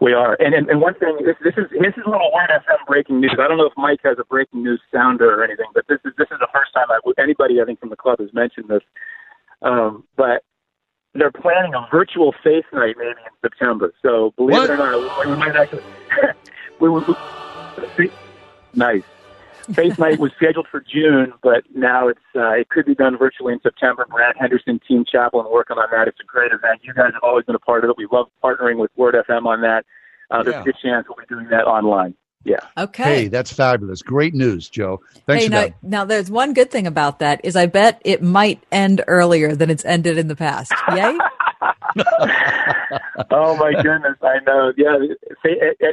We are, and and, and one thing, this this is this is a little Word FM breaking news. I don't know if Mike has a breaking news sounder or anything, but this is this is the first time I, anybody I think from the club has mentioned this. Um, but they're planning a virtual faith night maybe in September. So believe it or not, we, we might actually. we, we, we, nice. Faith night was scheduled for June, but now it's uh, it could be done virtually in September. Brad Henderson, Team Chaplain, working on that. It's a great event. You guys have always been a part of it. We love partnering with Word FM on that. Uh, there's Yeah. a good chance we'll be doing that online. Yeah. Okay. Hey, that's fabulous. Great news, Joe. Thanks hey, for now, that. now there's one good thing about that is I bet it might end earlier than it's ended in the past. Yay? oh my goodness, I know. Yeah,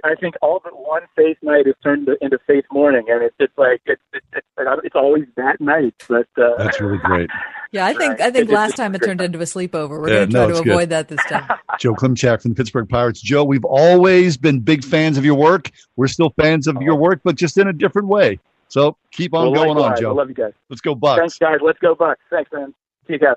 I think all but one faith night is turned into faith morning, and it's it's like it's it's, it's, it's always that night. But uh, That's really great. Yeah, I think I think last time it turned into a sleepover. We're Yeah, going to try it's to good. avoid that this time. Joe Klimchak from the Pittsburgh Pirates. Joe, we've always been big fans of your work. We're still fans of your work, but just in a different way. So keep on well, going on. Joe. I love you guys. Let's go Bucs. Thanks, guys. Let's go Bucs. Thanks, man. See you guys.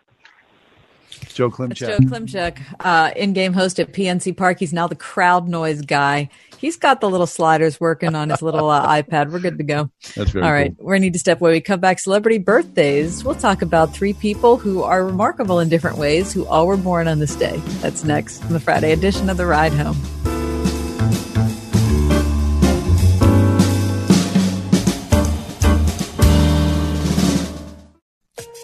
Joe It's Klimchak. Joe Klimchak, uh, in-game host at PNC Park. He's now the crowd noise guy. He's got the little sliders working on his little uh, iPad. We're good to go. That's very All right, cool. we need to step away. We come back. Celebrity birthdays. We'll talk about three people who are remarkable in different ways, who all were born on this day. That's next on the Friday edition of the Ride Home.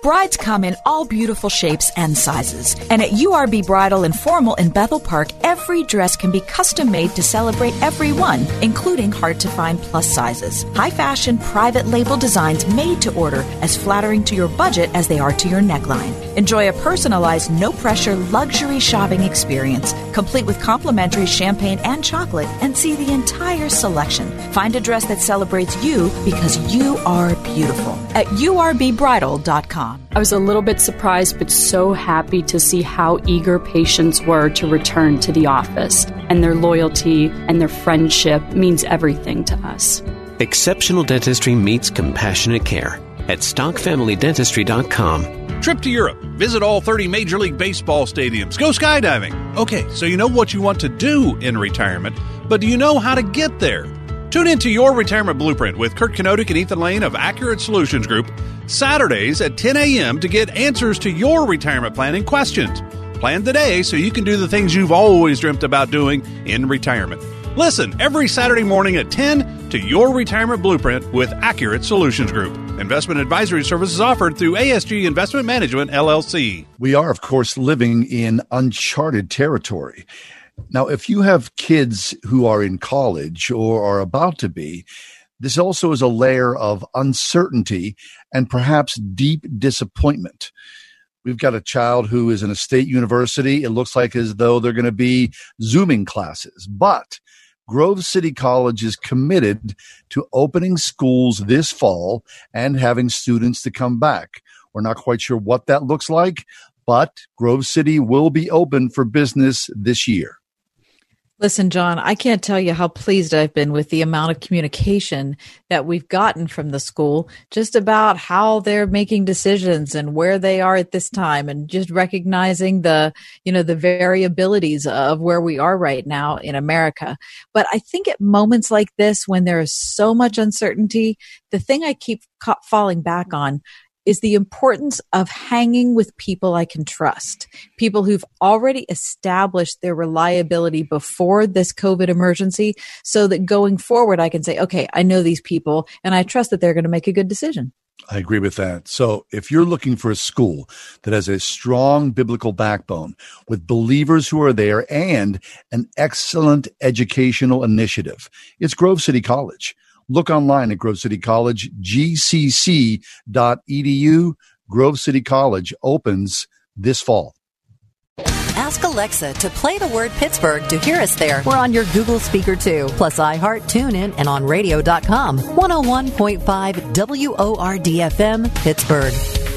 Brides come in all beautiful shapes and sizes. And at URB Bridal and Formal in Bethel Park, every dress can be custom made to celebrate everyone, including hard to find plus sizes. High fashion, private label designs made to order, as flattering to your budget as they are to your neckline. Enjoy a personalized, no pressure luxury shopping experience, complete with complimentary champagne and chocolate, and see the entire selection. Find a dress that celebrates you because you are beautiful at urbbridal.com. I was a little bit surprised, but so happy to see how eager patients were to return to the office. And their loyalty and their friendship means everything to us. Exceptional dentistry meets compassionate care at stockfamilydentistry.com. Trip to Europe. Visit all 30 Major League Baseball stadiums. Go skydiving. Okay, so you know what you want to do in retirement, but do you know how to get there? Tune into Your Retirement Blueprint with Kurt Kenodic and Ethan Lane of Accurate Solutions Group Saturdays at 10 a.m. to get answers to your retirement planning questions. Plan today so you can do the things you've always dreamt about doing in retirement. Listen every Saturday morning at 10 to Your Retirement Blueprint with Accurate Solutions Group. Investment advisory services offered through ASG Investment Management, LLC. We are, of course, living in uncharted territory. Now, if you have kids who are in college or are about to be, this also is a layer of uncertainty and perhaps deep disappointment. We've got a child who is in a state university. It looks like as though they're going to be Zooming classes, but Grove City College is committed to opening schools this fall and having students to come back. We're not quite sure what that looks like, but Grove City will be open for business this year. Listen, John, I can't tell you how pleased I've been with the amount of communication that we've gotten from the school just about how they're making decisions and where they are at this time and just recognizing the, you know, the variabilities of where we are right now in America. But I think at moments like this, when there is so much uncertainty, the thing I keep falling back on is the importance of hanging with people I can trust, people who've already established their reliability before this COVID emergency, so that going forward, I can say, okay, I know these people and I trust that they're going to make a good decision. I agree with that. So if you're looking for a school that has a strong biblical backbone with believers who are there and an excellent educational initiative, it's Grove City College. Look online at Grove City College, gcc.edu. Grove City College opens this fall. Ask Alexa to play the word Pittsburgh to hear us there. We're on your Google speaker too, plus iHeart, TuneIn, and on radio.com. 101.5 WORDFM, Pittsburgh.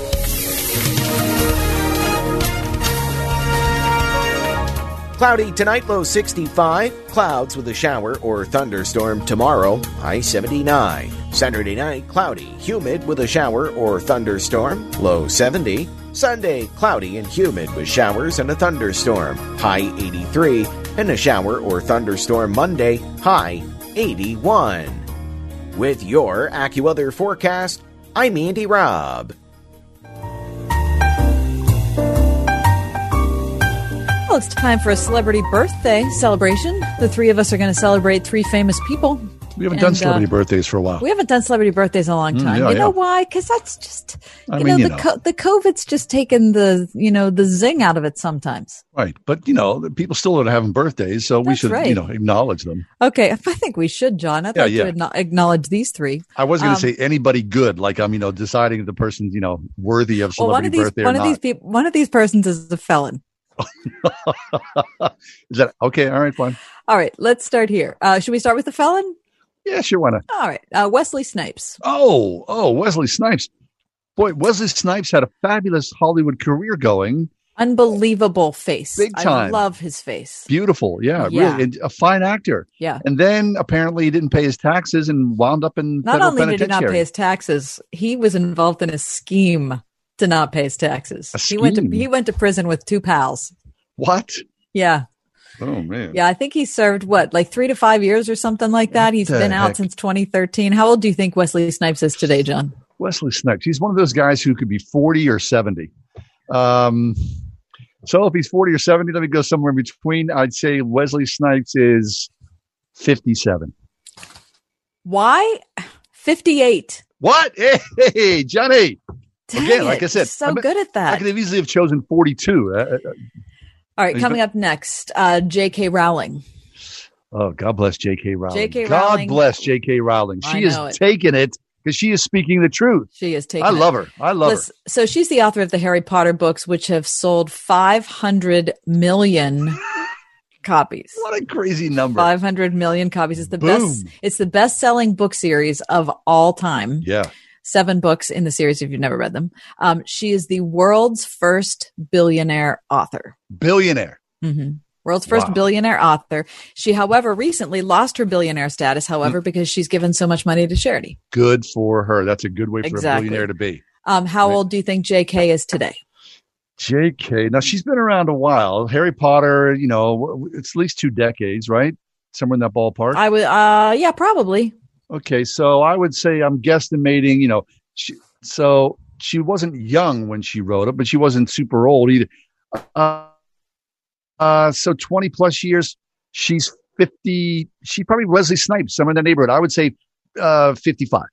Cloudy tonight, low 65. Clouds with a shower or thunderstorm tomorrow, high 79. Saturday night, cloudy, humid with a shower or thunderstorm, low 70. Sunday, cloudy and humid with showers and a thunderstorm, high 83. And a shower or thunderstorm Monday, high 81. With your AccuWeather forecast, I'm Andy Robb. Well, it's time for a celebrity birthday celebration. The three of us are going to celebrate three famous people. We haven't And, done celebrity uh, birthdays for a while. We haven't done celebrity birthdays in a long Mm, time. yeah, you know yeah. why? Because that's just you I know mean, you the know. Co- the COVID's just taken the you know the zing out of it sometimes. Right. But, you know, people still are having birthdays, so we should, right. you know, acknowledge them. Okay, I think we should, John. I'd Yeah, like yeah. to acknowledge these three. I was going to Um, say anybody good, like I'm, you know, deciding if the person's, you know, worthy of Well, one celebrity of these birthday one or of not. these people one of these persons is a felon. Is that okay? All right, fine. All right, let's start here. Uh, should we start with the felon? Yeah, sure. Why not? All right, uh, Wesley Snipes. Oh, oh, Wesley Snipes. Boy, Wesley Snipes had a fabulous Hollywood career going. Unbelievable face. Big I time. love his face. Beautiful. Yeah, Yeah. really. and A fine actor. Yeah. And then apparently he didn't pay his taxes and wound up in Not federal only did he not pay his taxes, he was involved in a scheme to not pay his taxes. He went to he went to prison with two pals. What? Yeah. Oh man. Yeah, I think he served what, like three to five years or something like that. He's been out since 2013. How old do you think Wesley Snipes is today, John? Wesley Snipes. He's one of those guys who could be 40 or 70. Um, so if he's 40 or 70, let me go somewhere in between. I'd say Wesley Snipes is 57. Why? 58. What? Hey, Johnny. Dang Again, like I said, so I'm- good at that. I could have easily have chosen 42. Uh, uh, All right, coming up next, uh, J.K. Rowling. oh, God bless J.K. Rowling. J.K. God Rowling. bless J.K. Rowling. She is it. taking it because she is speaking the truth. She is taking. I it. love her. I love Listen, So she's the author of the Harry Potter books, which have sold 500 million copies. What a crazy number. 500 million copies. It's the Boom. best. It's the best-selling book series of all time. Yeah. Seven books in the series if you've never read them. Um, she is the world's first billionaire author. Billionaire. hmm World's first Wow. billionaire author. She, however, recently lost her billionaire status, however, Mm. because she's given so much money to charity. Good for her. That's a good way for Exactly. a billionaire to be. Um, how Right. old do you think JK is today? J.K. Now she's been around a while. Harry Potter, you know, it's at least two decades, right? Somewhere in that ballpark. I would, uh, yeah, probably. Okay, so I would say I'm guesstimating. You know, she, so she wasn't young when she wrote it, but she wasn't super old either. Uh, uh, so 20 plus years. She's 50. She probably Wesley Snipes, somewhere in the neighborhood. I would say uh, 55.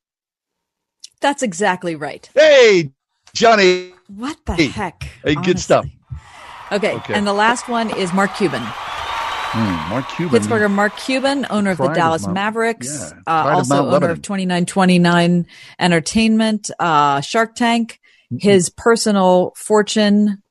That's exactly right. Hey, Johnny. What the heck? Hey, good stuff. Okay. Okay. And the last one is Mark Cuban. Hmm, Mark Cuban. Pittsburgher Mark Cuban, owner of the Pride of Dallas Mavericks, yeah, uh, pride of also owner Lebanon. of 2929 Entertainment, uh, Shark Tank. Mm-hmm. His personal fortune,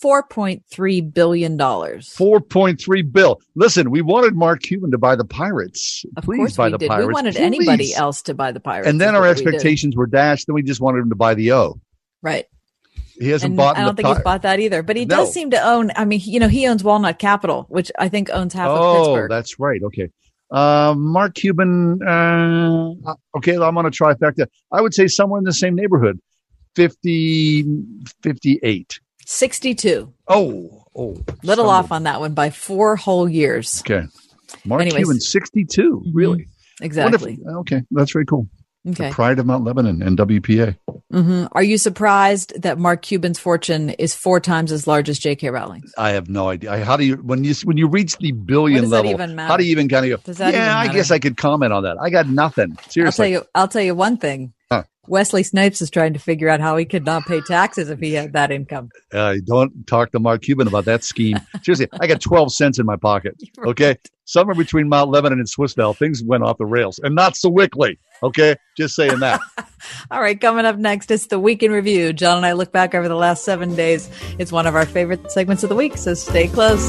$4.3 billion. Four point three bill. Listen, we wanted Mark Cuban to buy the Pirates. Of Please course buy we the did. Pirates. We wanted Please. anybody else to buy the Pirates. And then our what we expectations were dashed. Then we just wanted him to buy the O. Right. He hasn't And bought. I don't think he's bought that either, but he No. does seem to own. I mean, he- you know, he owns Walnut Capital, which I think owns half of Pittsburgh. Oh, that's right. Okay. Uh, Mark Cuban. Uh, okay, I'm on a trifecta. I would say somewhere in the same neighborhood. 50, 58. 62. Oh, oh. Little off on that one by four whole years. Okay. Mark Anyways. Cuban, 62. Really? Exactly. Wonderful. Okay. That's very cool. Okay. The pride of Mount Lebanon and WPA. hmm Are you surprised that Mark Cuban's fortune is four times as large as J.K. Rowling's? I have no idea. I- How do you when you when you reach the billion What does that level? How do you even kind of go? Yeah, I guess I could comment on that. I got nothing. I'll tell Seriously. you. I'll tell you one thing. Huh. Wesley Snipes is trying to figure out how he could not pay taxes if he had that income. Uh, don't talk to Mark Cuban about that scheme. Seriously, I got 12 cents in my pocket. Okay. Somewhere between Mount Lebanon and Swissvale, things went off the rails and not so quickly. Okay. Just saying that. All right, coming up next, it's the week in review. John and I look back over the last seven days. It's one of our favorite segments of the week, so stay close.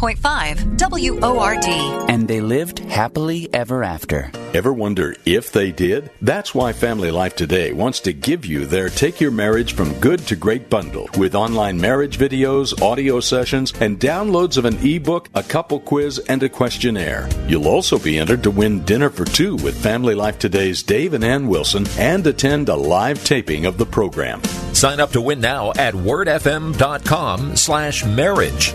One point five W O R D. And they lived happily ever after. Ever wonder if they did? That's why Family Life Today wants to give you their Take Your Marriage from Good to Great bundle with online marriage videos, audio sessions, and downloads of an ebook, a couple quiz, and a questionnaire. You'll also be entered to win dinner for two with Family Life Today's Dave and Ann Wilson and attend a live taping of the program. Sign up to win now at wordfm.com slash marriage.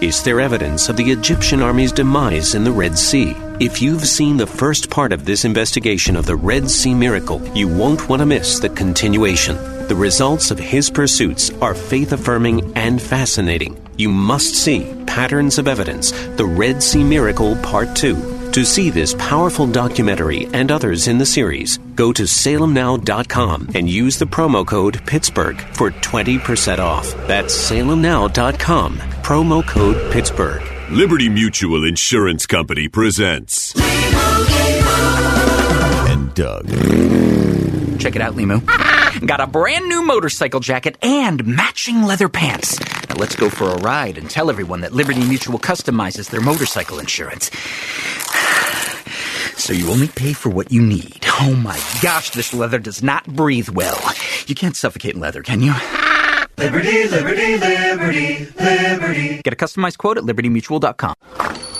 Is there evidence of the Egyptian army's demise in the Red Sea? If you've seen the first part of this investigation of the Red Sea miracle, you won't want to miss the continuation. The results of his pursuits are faith affirming and fascinating. You must see Patterns of Evidence, The Red Sea Miracle Part 2. To see this powerful documentary and others in the series, go to salemnow.com and use the promo code Pittsburgh for 20% off. That's salemnow.com, promo code Pittsburgh. Liberty Mutual Insurance Company presents. And Doug. Check it out, Limu. Got a brand new motorcycle jacket and matching leather pants. Now let's go for a ride and tell everyone that Liberty Mutual customizes their motorcycle insurance. So you only pay for what you need. Oh my gosh, this leather does not breathe well. You can't suffocate in leather, can you? Liberty, liberty, liberty, liberty. Get a customized quote at libertymutual.com.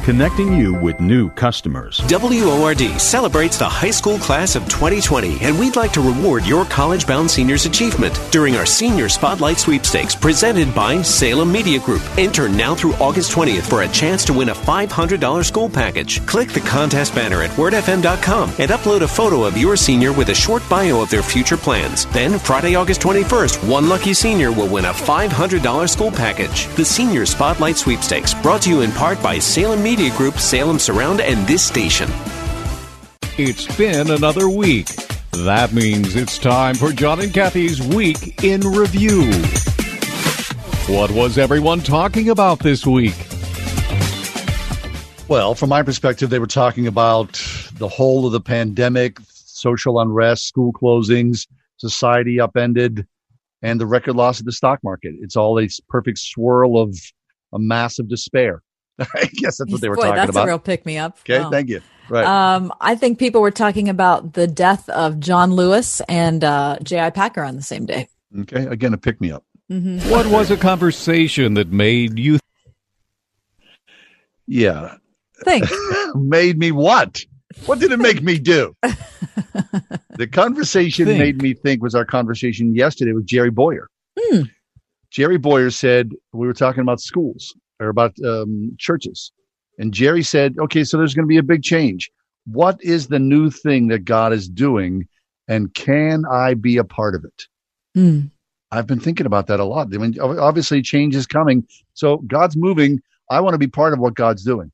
connecting you with new customers. WORD celebrates the high school class of 2020, and we'd like to reward your college bound seniors' achievement during our Senior Spotlight Sweepstakes presented by Salem Media Group. Enter now through August 20th for a chance to win a $500 school package. Click the contest banner at wordfm.com and upload a photo of your senior with a short bio of their future plans. Then, Friday, August 21st, one lucky senior will win a $500 school package. The Senior Spotlight Sweepstakes, brought to you in part by Salem Media Media Group, Salem Surround, and this station. It's been another week. That means it's time for John and Kathy's Week in Review. What was everyone talking about this week? Well, from my perspective, they were talking about the whole of the pandemic, social unrest, school closings, society upended, and the record loss of the stock market. It's all a perfect swirl of a massive despair. I guess that's what they were Boy, talking that's about. That's a real pick me up. Okay, thank you. Right. Um, I think people were talking about the death of John Lewis and uh, J.I. Packer on the same day. okay, again, a pick me up. Mm-hmm. What was a conversation that made you Yeah. Think. made me what? What did it make me do? the conversation Think. made me think was our conversation yesterday with Jerry Bowyer. Hmm. Jerry Bowyer said we were talking about schools or about um, churches, and Jerry said, "Okay, so there's going to be a big change. What is the new thing that God is doing, and can I be a part of it?" Hmm. I've been thinking about that a lot. I mean, obviously, change is coming, so God's moving. I want to be part of what God's doing.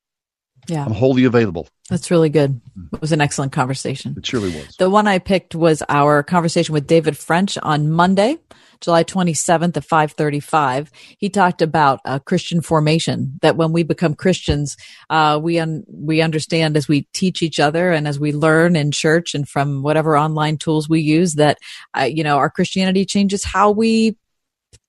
Yeah, I'm wholly available. that's really good. It was an excellent conversation. It surely was. The one I picked was our conversation with David French on Monday, July 27th at 535. He talked about uh, Christian formation, that when we become Christians, uh, we, un- we understand as we teach each other and as we learn in church and from whatever online tools we use that, uh, you know, our Christianity changes how we,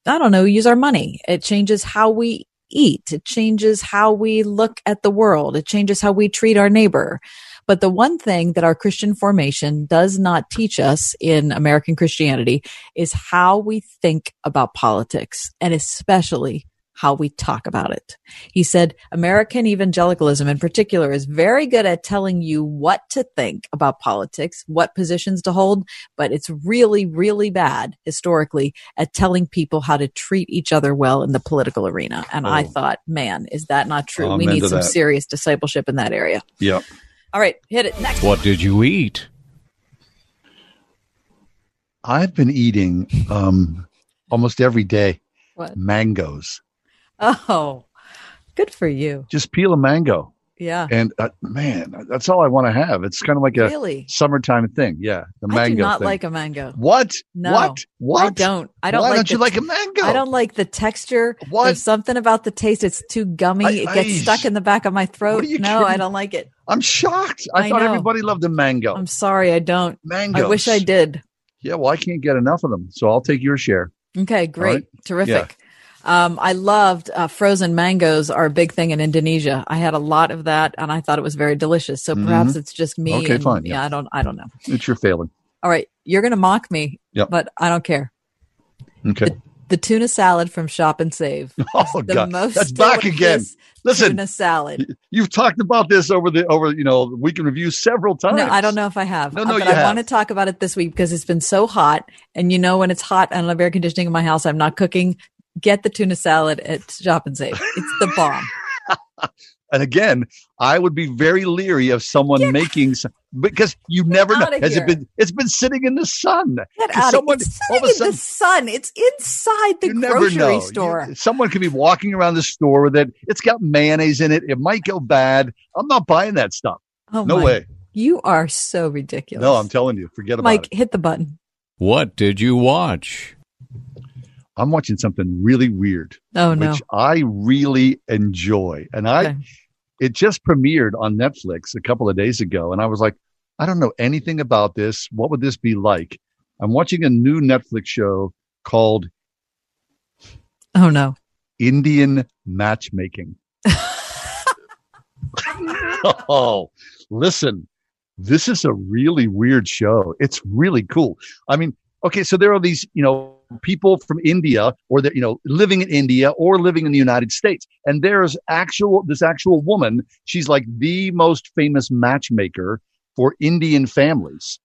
I don't know, use our money. It changes how we eat. It changes how we look at the world. It changes how we treat our neighbor. But the one thing that our Christian formation does not teach us in American Christianity is how we think about politics and especially how we talk about it. He said American evangelicalism in particular is very good at telling you what to think about politics, what positions to hold, but it's really, really bad historically at telling people how to treat each other well in the political arena. And I Oh. thought, man, is that not true? I'm we need some that. serious discipleship in that area. Yep. All right, hit it next. What did you eat? I've been eating um, almost every day What? mangoes. Oh, good for you. Just peel a mango. Yeah. And uh, man, that's all I want to have. It's kind of like a Really? summertime thing. Yeah. The mango I do not thing. like a mango. What? No. What? What? I don't. I don't Why like don't the you like t- a mango? I don't like the texture. What? There's something about the taste. It's too gummy. I- it gets I- stuck in the back of my throat. are you No, I don't like it. I'm shocked. I, I thought know. everybody loved a mango. I'm sorry, I don't. Mango. I wish I did. yeah, well, I can't get enough of them, so I'll take your share. Okay, great. right. Terrific. Um, I loved uh, frozen mangoes are a big thing in Indonesia. I had a lot of that and I thought it was very delicious. So perhaps Mhm. it's just me. Okay, and- fine, Yeah, yeah. I don't, I don't know. It's your failing. All right. You're going to mock me, Yep. but I don't care. Okay. The tuna salad from Shop and Save. Oh the God, most that's back again. Listen, tuna salad. you've talked about this over the over you know the week in review several times. No, I don't know if I have. No, no, but you I have. want to talk about it this week because it's been so hot. And you know, when it's hot and I have air conditioning in my house, I'm not cooking. Get the tuna salad at Shop and Save. It's the bomb. And again, I would be very leery of someone making some, because you never know. Has here. it been? It's been sitting in the sun. Get out someone of it's all of sitting in sudden the sun. It's inside the you never grocery know. store. You- someone could be walking around the store with it. It's got mayonnaise in it. It might go bad. I'm not buying that stuff. oh no my- way. You are so ridiculous. No, I'm telling you, forget about Mike, it. hit the button. What did you watch? I'm watching something really weird. Oh, no. Which I really enjoy. And I Okay. it just premiered on Netflix a couple of days ago and I was like, I don't know anything about this. What would this be like? I'm watching a new Netflix show called Oh no. Indian Matchmaking. oh, listen, this is a really weird show. It's really cool. I mean, okay, so there are these, you know, people from India or that, you know, living in India or living in the United States. And there's actual, this actual woman, she's like the most famous matchmaker for Indian families.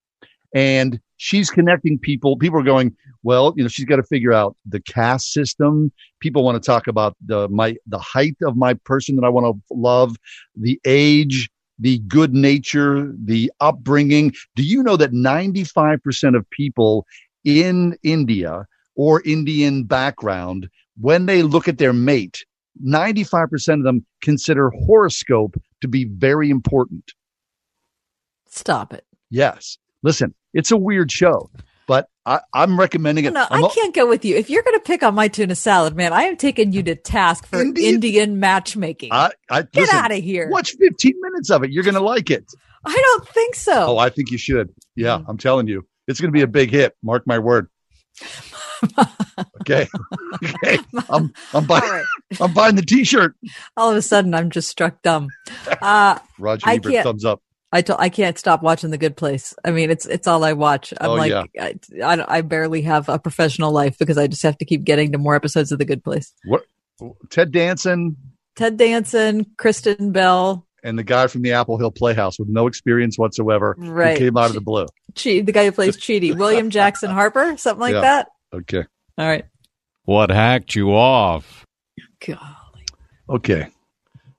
And she's connecting people. People are going, well, you know, she's got to figure out the caste system. People want to talk about the my the height of my person that I want to love, the age, the good nature, the upbringing. Do you know that 95% of people in India or Indian background, when they look at their mate, 95% of them consider horoscope to be very important. Stop it. Yes. Listen, it's a weird show, but I, I'm recommending it. No, I'm I a- can't go with you. If you're going to pick on my tuna salad, man, I am taking you to task for Indian, matchmaking. I, I, Get listen, of here. Watch 15 minutes of it. You're going to like it. I don't think so. Oh, I think you should. Yeah, Mm. I'm telling you. It's going to be a big hit. Mark my word. okay. okay. I'm, I'm buying, right. I'm buying the t-shirt. All of a sudden, I'm just struck dumb. Uh, Roger I Ebert, thumbs up. I I can't stop watching The Good Place. I mean, it's it's all I watch. I'm Oh, like, yeah. I, I I barely have a professional life because I just have to keep getting to more episodes of The Good Place. What? Ted Danson Ted Danson, Kristen Bell, and the guy from the Apple Hill Playhouse with no experience whatsoever who Right. came out of the blue. che- the guy who plays Chidi, William Jackson Harper, something like Yeah. that. Okay. All right. What hacked you off? Golly. Okay.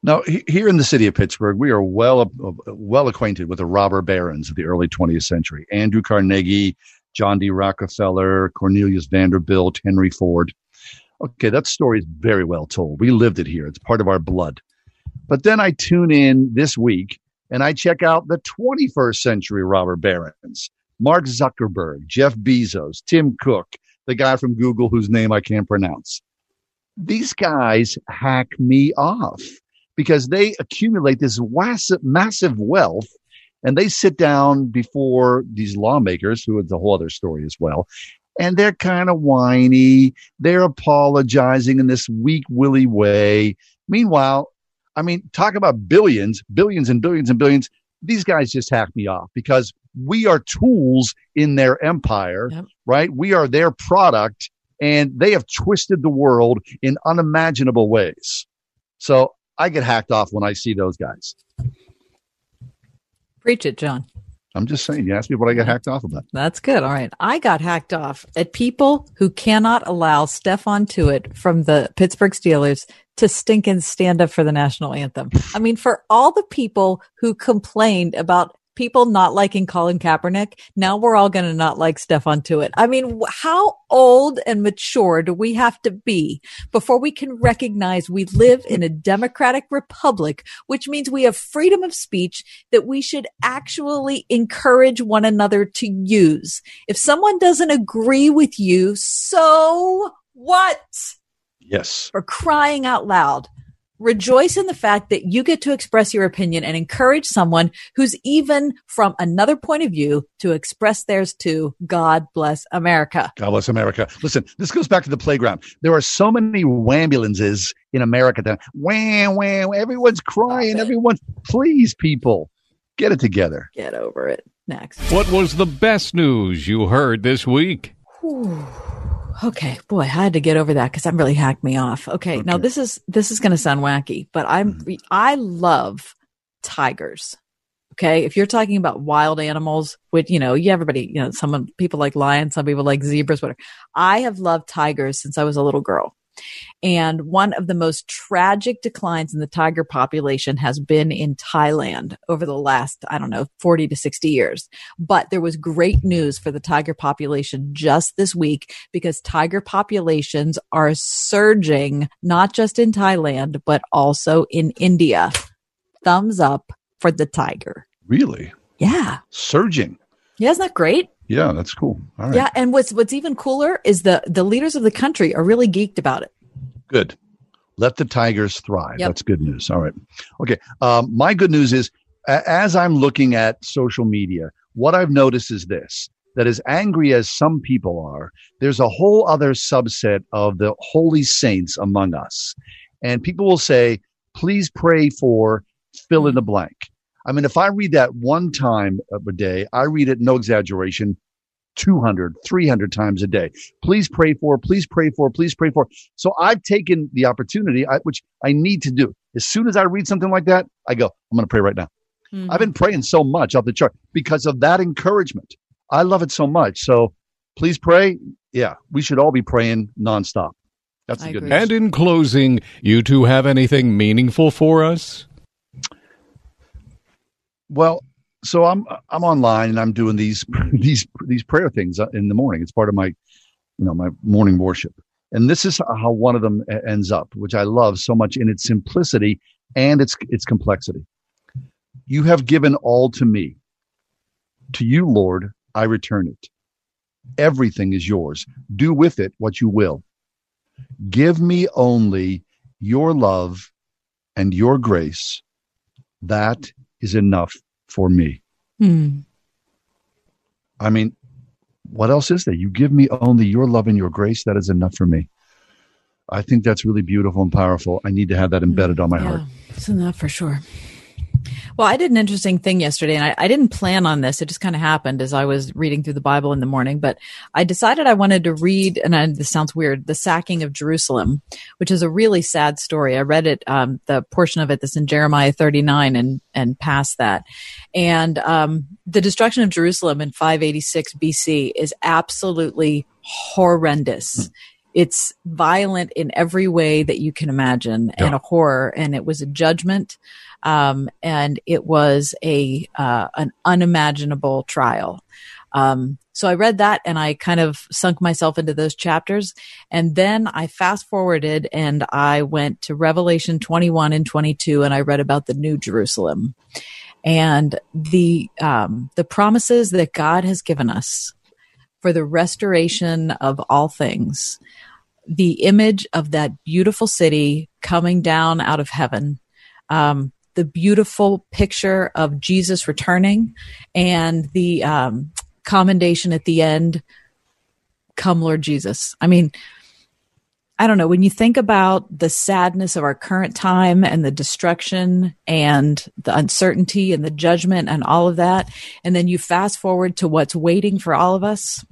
Now, he- here in the city of Pittsburgh, we are well uh, well acquainted with the robber barons of the early 20th century: Andrew Carnegie, John D. Rockefeller, Cornelius Vanderbilt, Henry Ford. Okay, that story is very well told. We lived it here; it's part of our blood. But then I tune in this week and I check out the 21st century robber barons: Mark Zuckerberg, Jeff Bezos, Tim Cook, the guy from Google whose name I can't pronounce these guys hack me off because they accumulate this massive wealth and they sit down before these lawmakers, who is a whole other story as well, and they're kind of whiny. They're apologizing in this weak willy way. Meanwhile, I mean, talk about billions, billions and billions and billions. These guys just hack me off because we are tools in their empire, right? We are their product and they have twisted the world in unimaginable ways. So I get hacked off when I see those guys. Preach it, John. I'm just saying, you asked me what I got hacked off about. That's good. All right. I got hacked off at people who cannot allow Stephon Tuitt from the Pittsburgh Steelers to stink and stand up for the national anthem. I mean, for all the people who complained about people not liking Colin Kaepernick, now we're all going to not like Stephon Tuitt. I mean, how old and mature do we have to be before we can recognize we live in a democratic republic, which means we have freedom of speech that we should actually encourage one another to use. If someone doesn't agree with you, so what? Yes. For crying out loud. Rejoice in the fact that you get to express your opinion and encourage someone who's even from another point of view to express theirs too. God bless America. God bless America. Listen, this goes back to the playground. There are so many ambulances in America that wham, wham, everyone's crying. Everyone's, please, people, get it together. Get over it. Next. What was the best news you heard this week? Whew. Okay, boy, I had to get over that because that really hacked me off. Okay, now this is this is going to sound wacky, but I'm mm-hmm. I love tigers. Okay, if you're talking about wild animals, which you know, you everybody, you know, some people like lions, some people like zebras, whatever. I have loved tigers since I was a little girl. And one of the most tragic declines in the tiger population has been in Thailand over the last, I don't know, 40 to 60 years. But there was great news for the tiger population just this week because tiger populations are surging, not just in Thailand, but also in India. Thumbs up for the tiger. Really? Yeah. Surging. Yeah, isn't that great? Yeah, that's cool. All right. Yeah, and what's what's even cooler is the the leaders of the country are really geeked about it. Good. Let the Tigers thrive. Yep. That's good news. All right. Okay. Um, my good news is as I'm looking at social media, what I've noticed is this that as angry as some people are, there's a whole other subset of the holy saints among us. And people will say, please pray for fill in the blank. I mean, if I read that one time a day, I read it, no exaggeration, 200, 300 times a day. Please pray for, please pray for, please pray for. So I've taken the opportunity, I, which I need to do. As soon as I read something like that, I go, I'm going to pray right now. Mm-hmm. I've been praying so much off the chart because of that encouragement. I love it so much. So please pray. Yeah, we should all be praying nonstop. That's the good news. And in closing, you two have anything meaningful for us? Well, so I'm I'm online and I'm doing these these these prayer things uh, in the morning. It's part of my you know my morning worship, and this is how one of them e- ends up, which I love so much in its simplicity and its its complexity. You have given all to me. To you, Lord, I return it. Everything is yours. Do with it what you will. Give me only your love and your grace. That is enough for me. Hmm. I mean, what else is there? You give me only your love and your grace. That is enough for me. I think that's really beautiful and powerful. I need to have that embedded on my heart. It's enough for sure. Well, I did an interesting thing yesterday, and I, I didn't plan on this. It just kind of happened as I was reading through the Bible in the morning. But I decided I wanted to read, and I, this sounds weird, the sacking of Jerusalem, which is a really sad story. I read it, um, the portion of it that's in Jeremiah 39 and and past that, and um, the destruction of Jerusalem in 586 BC is absolutely horrendous. It's violent in every way that you can imagine, and a horror. And it was a judgment um, and it was a uh, an unimaginable trial. Um, so I read that and I kind of sunk myself into those chapters, and then I fast forwarded and I went to Revelation 21 and 22, and I read about the New Jerusalem and the um, the promises that God has given us for the restoration of all things. The image of that beautiful city coming down out of heaven. Um, the beautiful picture of Jesus returning and the um, commendation at the end, come Lord Jesus. I mean, I don't know. When you think about the sadness of our current time and the destruction and the uncertainty and the judgment and all of that, and then you fast forward to what's waiting for all of us,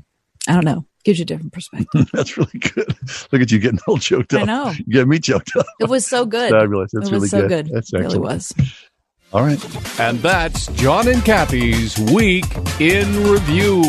I don't know. Gives you a different perspective. That's really good. Look at you getting all choked up. I know. You get me choked up. It was so good. Fabulous. That's it really was so good. good. That's it really was. All right. And that's John and Kathy's Week in Review.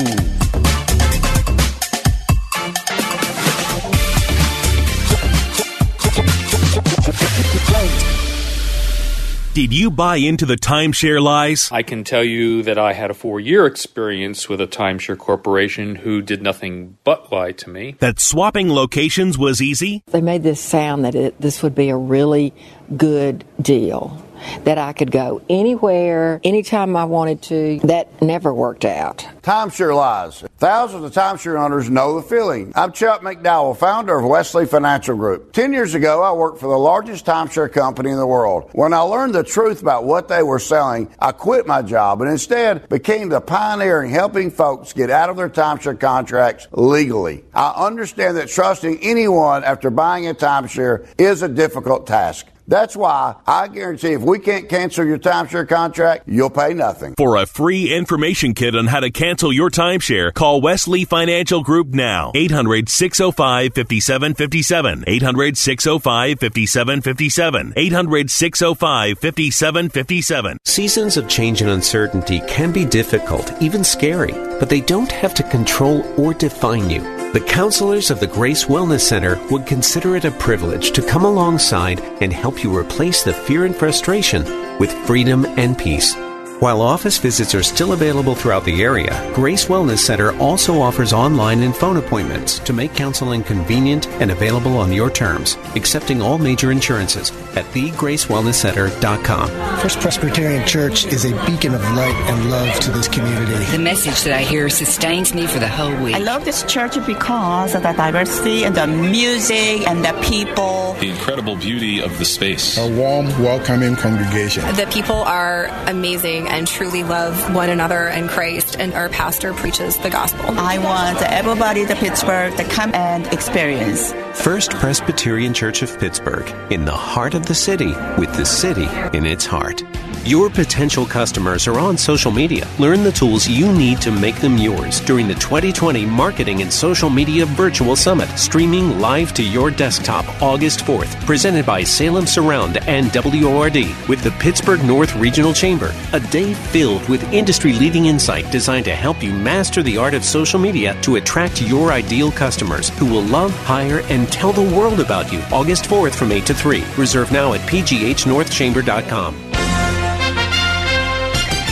Did you buy into the timeshare lies? I can tell you that I had a four year experience with a timeshare corporation who did nothing but lie to me. That swapping locations was easy? They made this sound that it, this would be a really good deal, that I could go anywhere, anytime I wanted to. That never worked out. Timeshare lies. Thousands of timeshare owners know the feeling. I'm Chuck McDowell, founder of Wesley Financial Group. Ten years ago, I worked for the largest timeshare company in the world. When I learned the truth about what they were selling, I quit my job and instead became the pioneer in helping folks get out of their timeshare contracts legally. I understand that trusting anyone after buying a timeshare is a difficult task. That's why I guarantee if we can't cancel your timeshare contract, you'll pay nothing. For a free information kit on how to cancel your timeshare, call Wesley Financial Group now. 800 605 5757. 800 605 5757. 800 605 5757. Seasons of change and uncertainty can be difficult, even scary, but they don't have to control or define you. The counselors of the Grace Wellness Center would consider it a privilege to come alongside and help you replace the fear and frustration with freedom and peace. While office visits are still available throughout the area, Grace Wellness Center also offers online and phone appointments to make counseling convenient and available on your terms, accepting all major insurances at thegracewellnesscenter.com. First Presbyterian Church is a beacon of light and love to this community. The message that I hear sustains me for the whole week. I love this church because of the diversity and the music and the people. The incredible beauty of the space. A warm, welcoming congregation. The people are amazing and truly love one another and Christ, and our pastor preaches the gospel. I want everybody to Pittsburgh to come and experience. First Presbyterian Church of Pittsburgh, in the heart of the city, with the city in its heart. Your potential customers are on social media. Learn the tools you need to make them yours during the 2020 Marketing and Social Media Virtual Summit, streaming live to your desktop August 4th, presented by Salem Surround and WORD with the Pittsburgh North Regional Chamber. A day filled with industry leading insight designed to help you master the art of social media to attract your ideal customers who will love, hire, and tell the world about you. August 4th from 8 to 3. Reserve now at pghnorthchamber.com.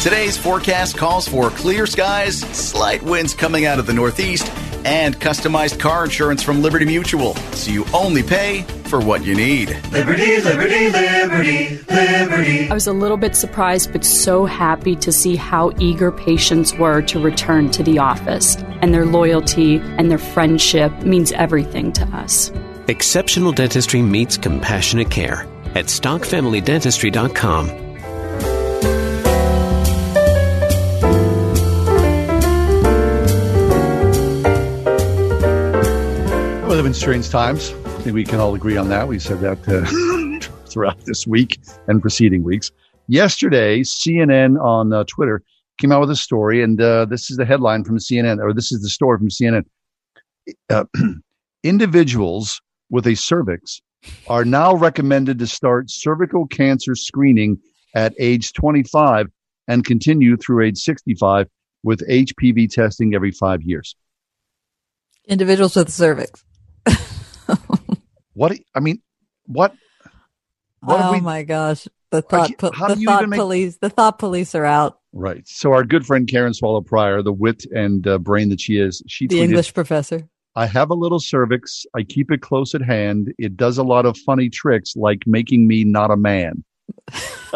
Today's forecast calls for clear skies, slight winds coming out of the northeast, and customized car insurance from Liberty Mutual, so you only pay for what you need. Liberty, liberty, liberty, liberty. I was a little bit surprised, but so happy to see how eager patients were to return to the office. And their loyalty and their friendship means everything to us. Exceptional dentistry meets compassionate care at stockfamilydentistry.com. live in strange times. I think we can all agree on that. We said that uh, throughout this week and preceding weeks. Yesterday, CNN on uh, Twitter came out with a story, and uh, this is the headline from CNN, or this is the story from CNN. Uh, individuals with a cervix are now recommended to start cervical cancer screening at age 25 and continue through age 65 with HPV testing every five years. Individuals with cervix. What I mean, what? what oh we, my gosh, the thought, po- the thought make- police, the thought police are out. Right. So our good friend Karen Swallow Pryor, the wit and uh, brain that she is, she The tweeted, English professor. I have a little cervix. I keep it close at hand. It does a lot of funny tricks like making me not a man.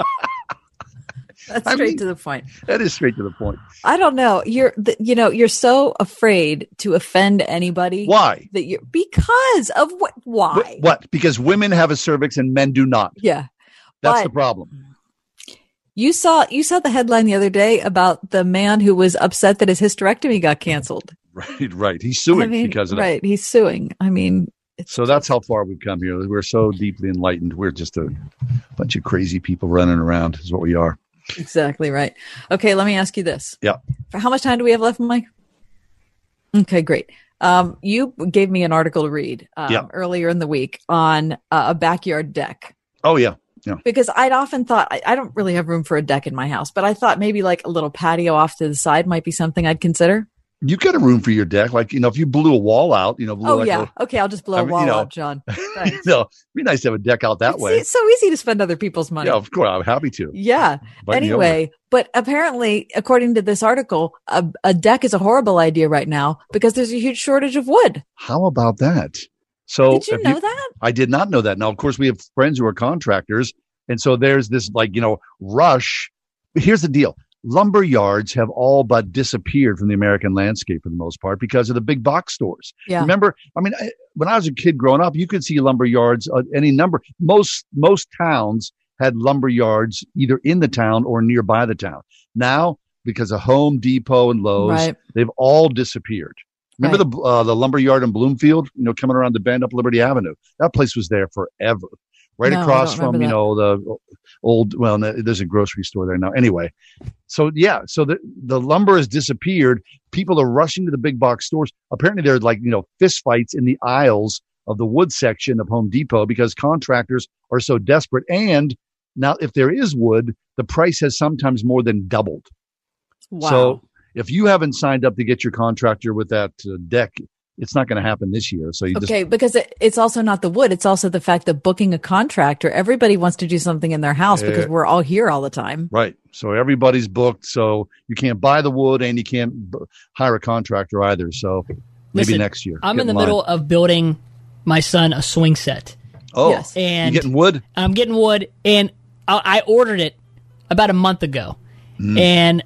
That's I straight mean- to the point. That is straight to the point. I don't know. You're, you know, you're so afraid to offend anybody. Why? That you because of what? Why? Wh- What? Because women have a cervix and men do not. Yeah. That's But- the problem. You saw you saw the headline the other day about the man who was upset that his hysterectomy got canceled. Right, right. He's suing I mean, because of that. right, he's suing. I mean, So that's how far we've come here. We're so deeply enlightened. We're just a bunch of crazy people running around, is what we are. Exactly right. Okay, let me ask you this: Yeah. For how much time do we have left, Mike? Okay, great. Um, you gave me an article to read um, Yeah. earlier in the week on uh, a backyard deck. Oh, yeah. Yeah. because I'd often thought I, I don't really have room for a deck in my house, but I thought maybe like a little patio off to the side might be something I'd consider. You got a room for your deck. Like, you know, if you blew a wall out, you know, blew Oh like yeah, a- okay, I'll just blow I a mean, wall you know, up, John. you know, it'd be nice to have a deck out that It's, way. it's so easy to spend other people's money. Yeah, of course. I'm happy to. Yeah. Invite anyway, but apparently, according to this article, a, a deck is a horrible idea right now because there's a huge shortage of wood. How about that? So Did you know that? I did not know that. Now, of course, we have friends who are contractors, and so there's this like you know rush. Here's the deal: lumber yards have all but disappeared from the American landscape for the most part because of the big box stores. Yeah. Remember, I mean, I, when I was a kid growing up, you could see lumber yards uh, any number. Most most towns had lumber yards either in the town or nearby the town. Now, because of Home Depot and Lowe's, Right. they've all disappeared. Remember Right. the uh, the lumber yard in Bloomfield? You know, coming around the bend up Liberty Avenue. That place was there forever, right No, across from you that. know the old. Well, there's a grocery store there now. Anyway, so yeah, so the the lumber has disappeared. People are rushing to the big box stores. Apparently, there are like you know fist fights in the aisles of the wood section of Home Depot because contractors are so desperate. And now, if there is wood, the price has sometimes more than doubled. Wow. So if you haven't signed up to get your contractor with that uh, deck it's not going to happen this year. So you okay, because it, it's also not the wood. It's also the fact that booking a contractor, everybody wants to do something in their house because we're all here all the time. right. So everybody's booked. So you can't buy the wood and you can't b- hire a contractor either. So maybe Listen, next year. I'm in the line. middle of building my son a swing set. Oh, Yes. and you getting wood? I'm getting wood, and I, I ordered it about a month ago, Mm. and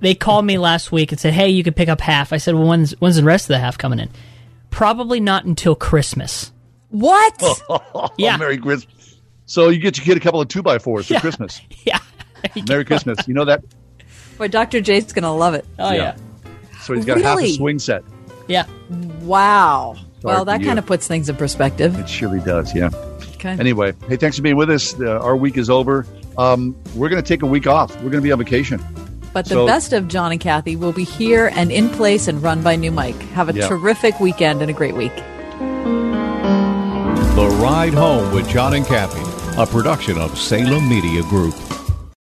they called me last week and said, "Hey, you can pick up half." I said, "Well, when's when's the rest of the half coming in?" Probably not until Christmas. What? Yeah. Oh, Merry Christmas. So you get to get a couple of two by fours for Yeah. Christmas. Yeah. Merry Christmas. You know that? Boy, Dr. J's going to love it. Oh yeah, So he's got half a swing set. yeah. Wow. Sorry well, that kind of puts things in perspective. It surely does. Yeah. Okay. Anyway, hey, thanks for being with us. Uh, our week is over. Um, we're going to take a week off. We're going to be on vacation. But the So- best of John and Kathy will be here and in place and run by New Mike. Have a Yeah. terrific weekend and a great week. The Ride Home with John and Kathy, a production of Salem Media Group.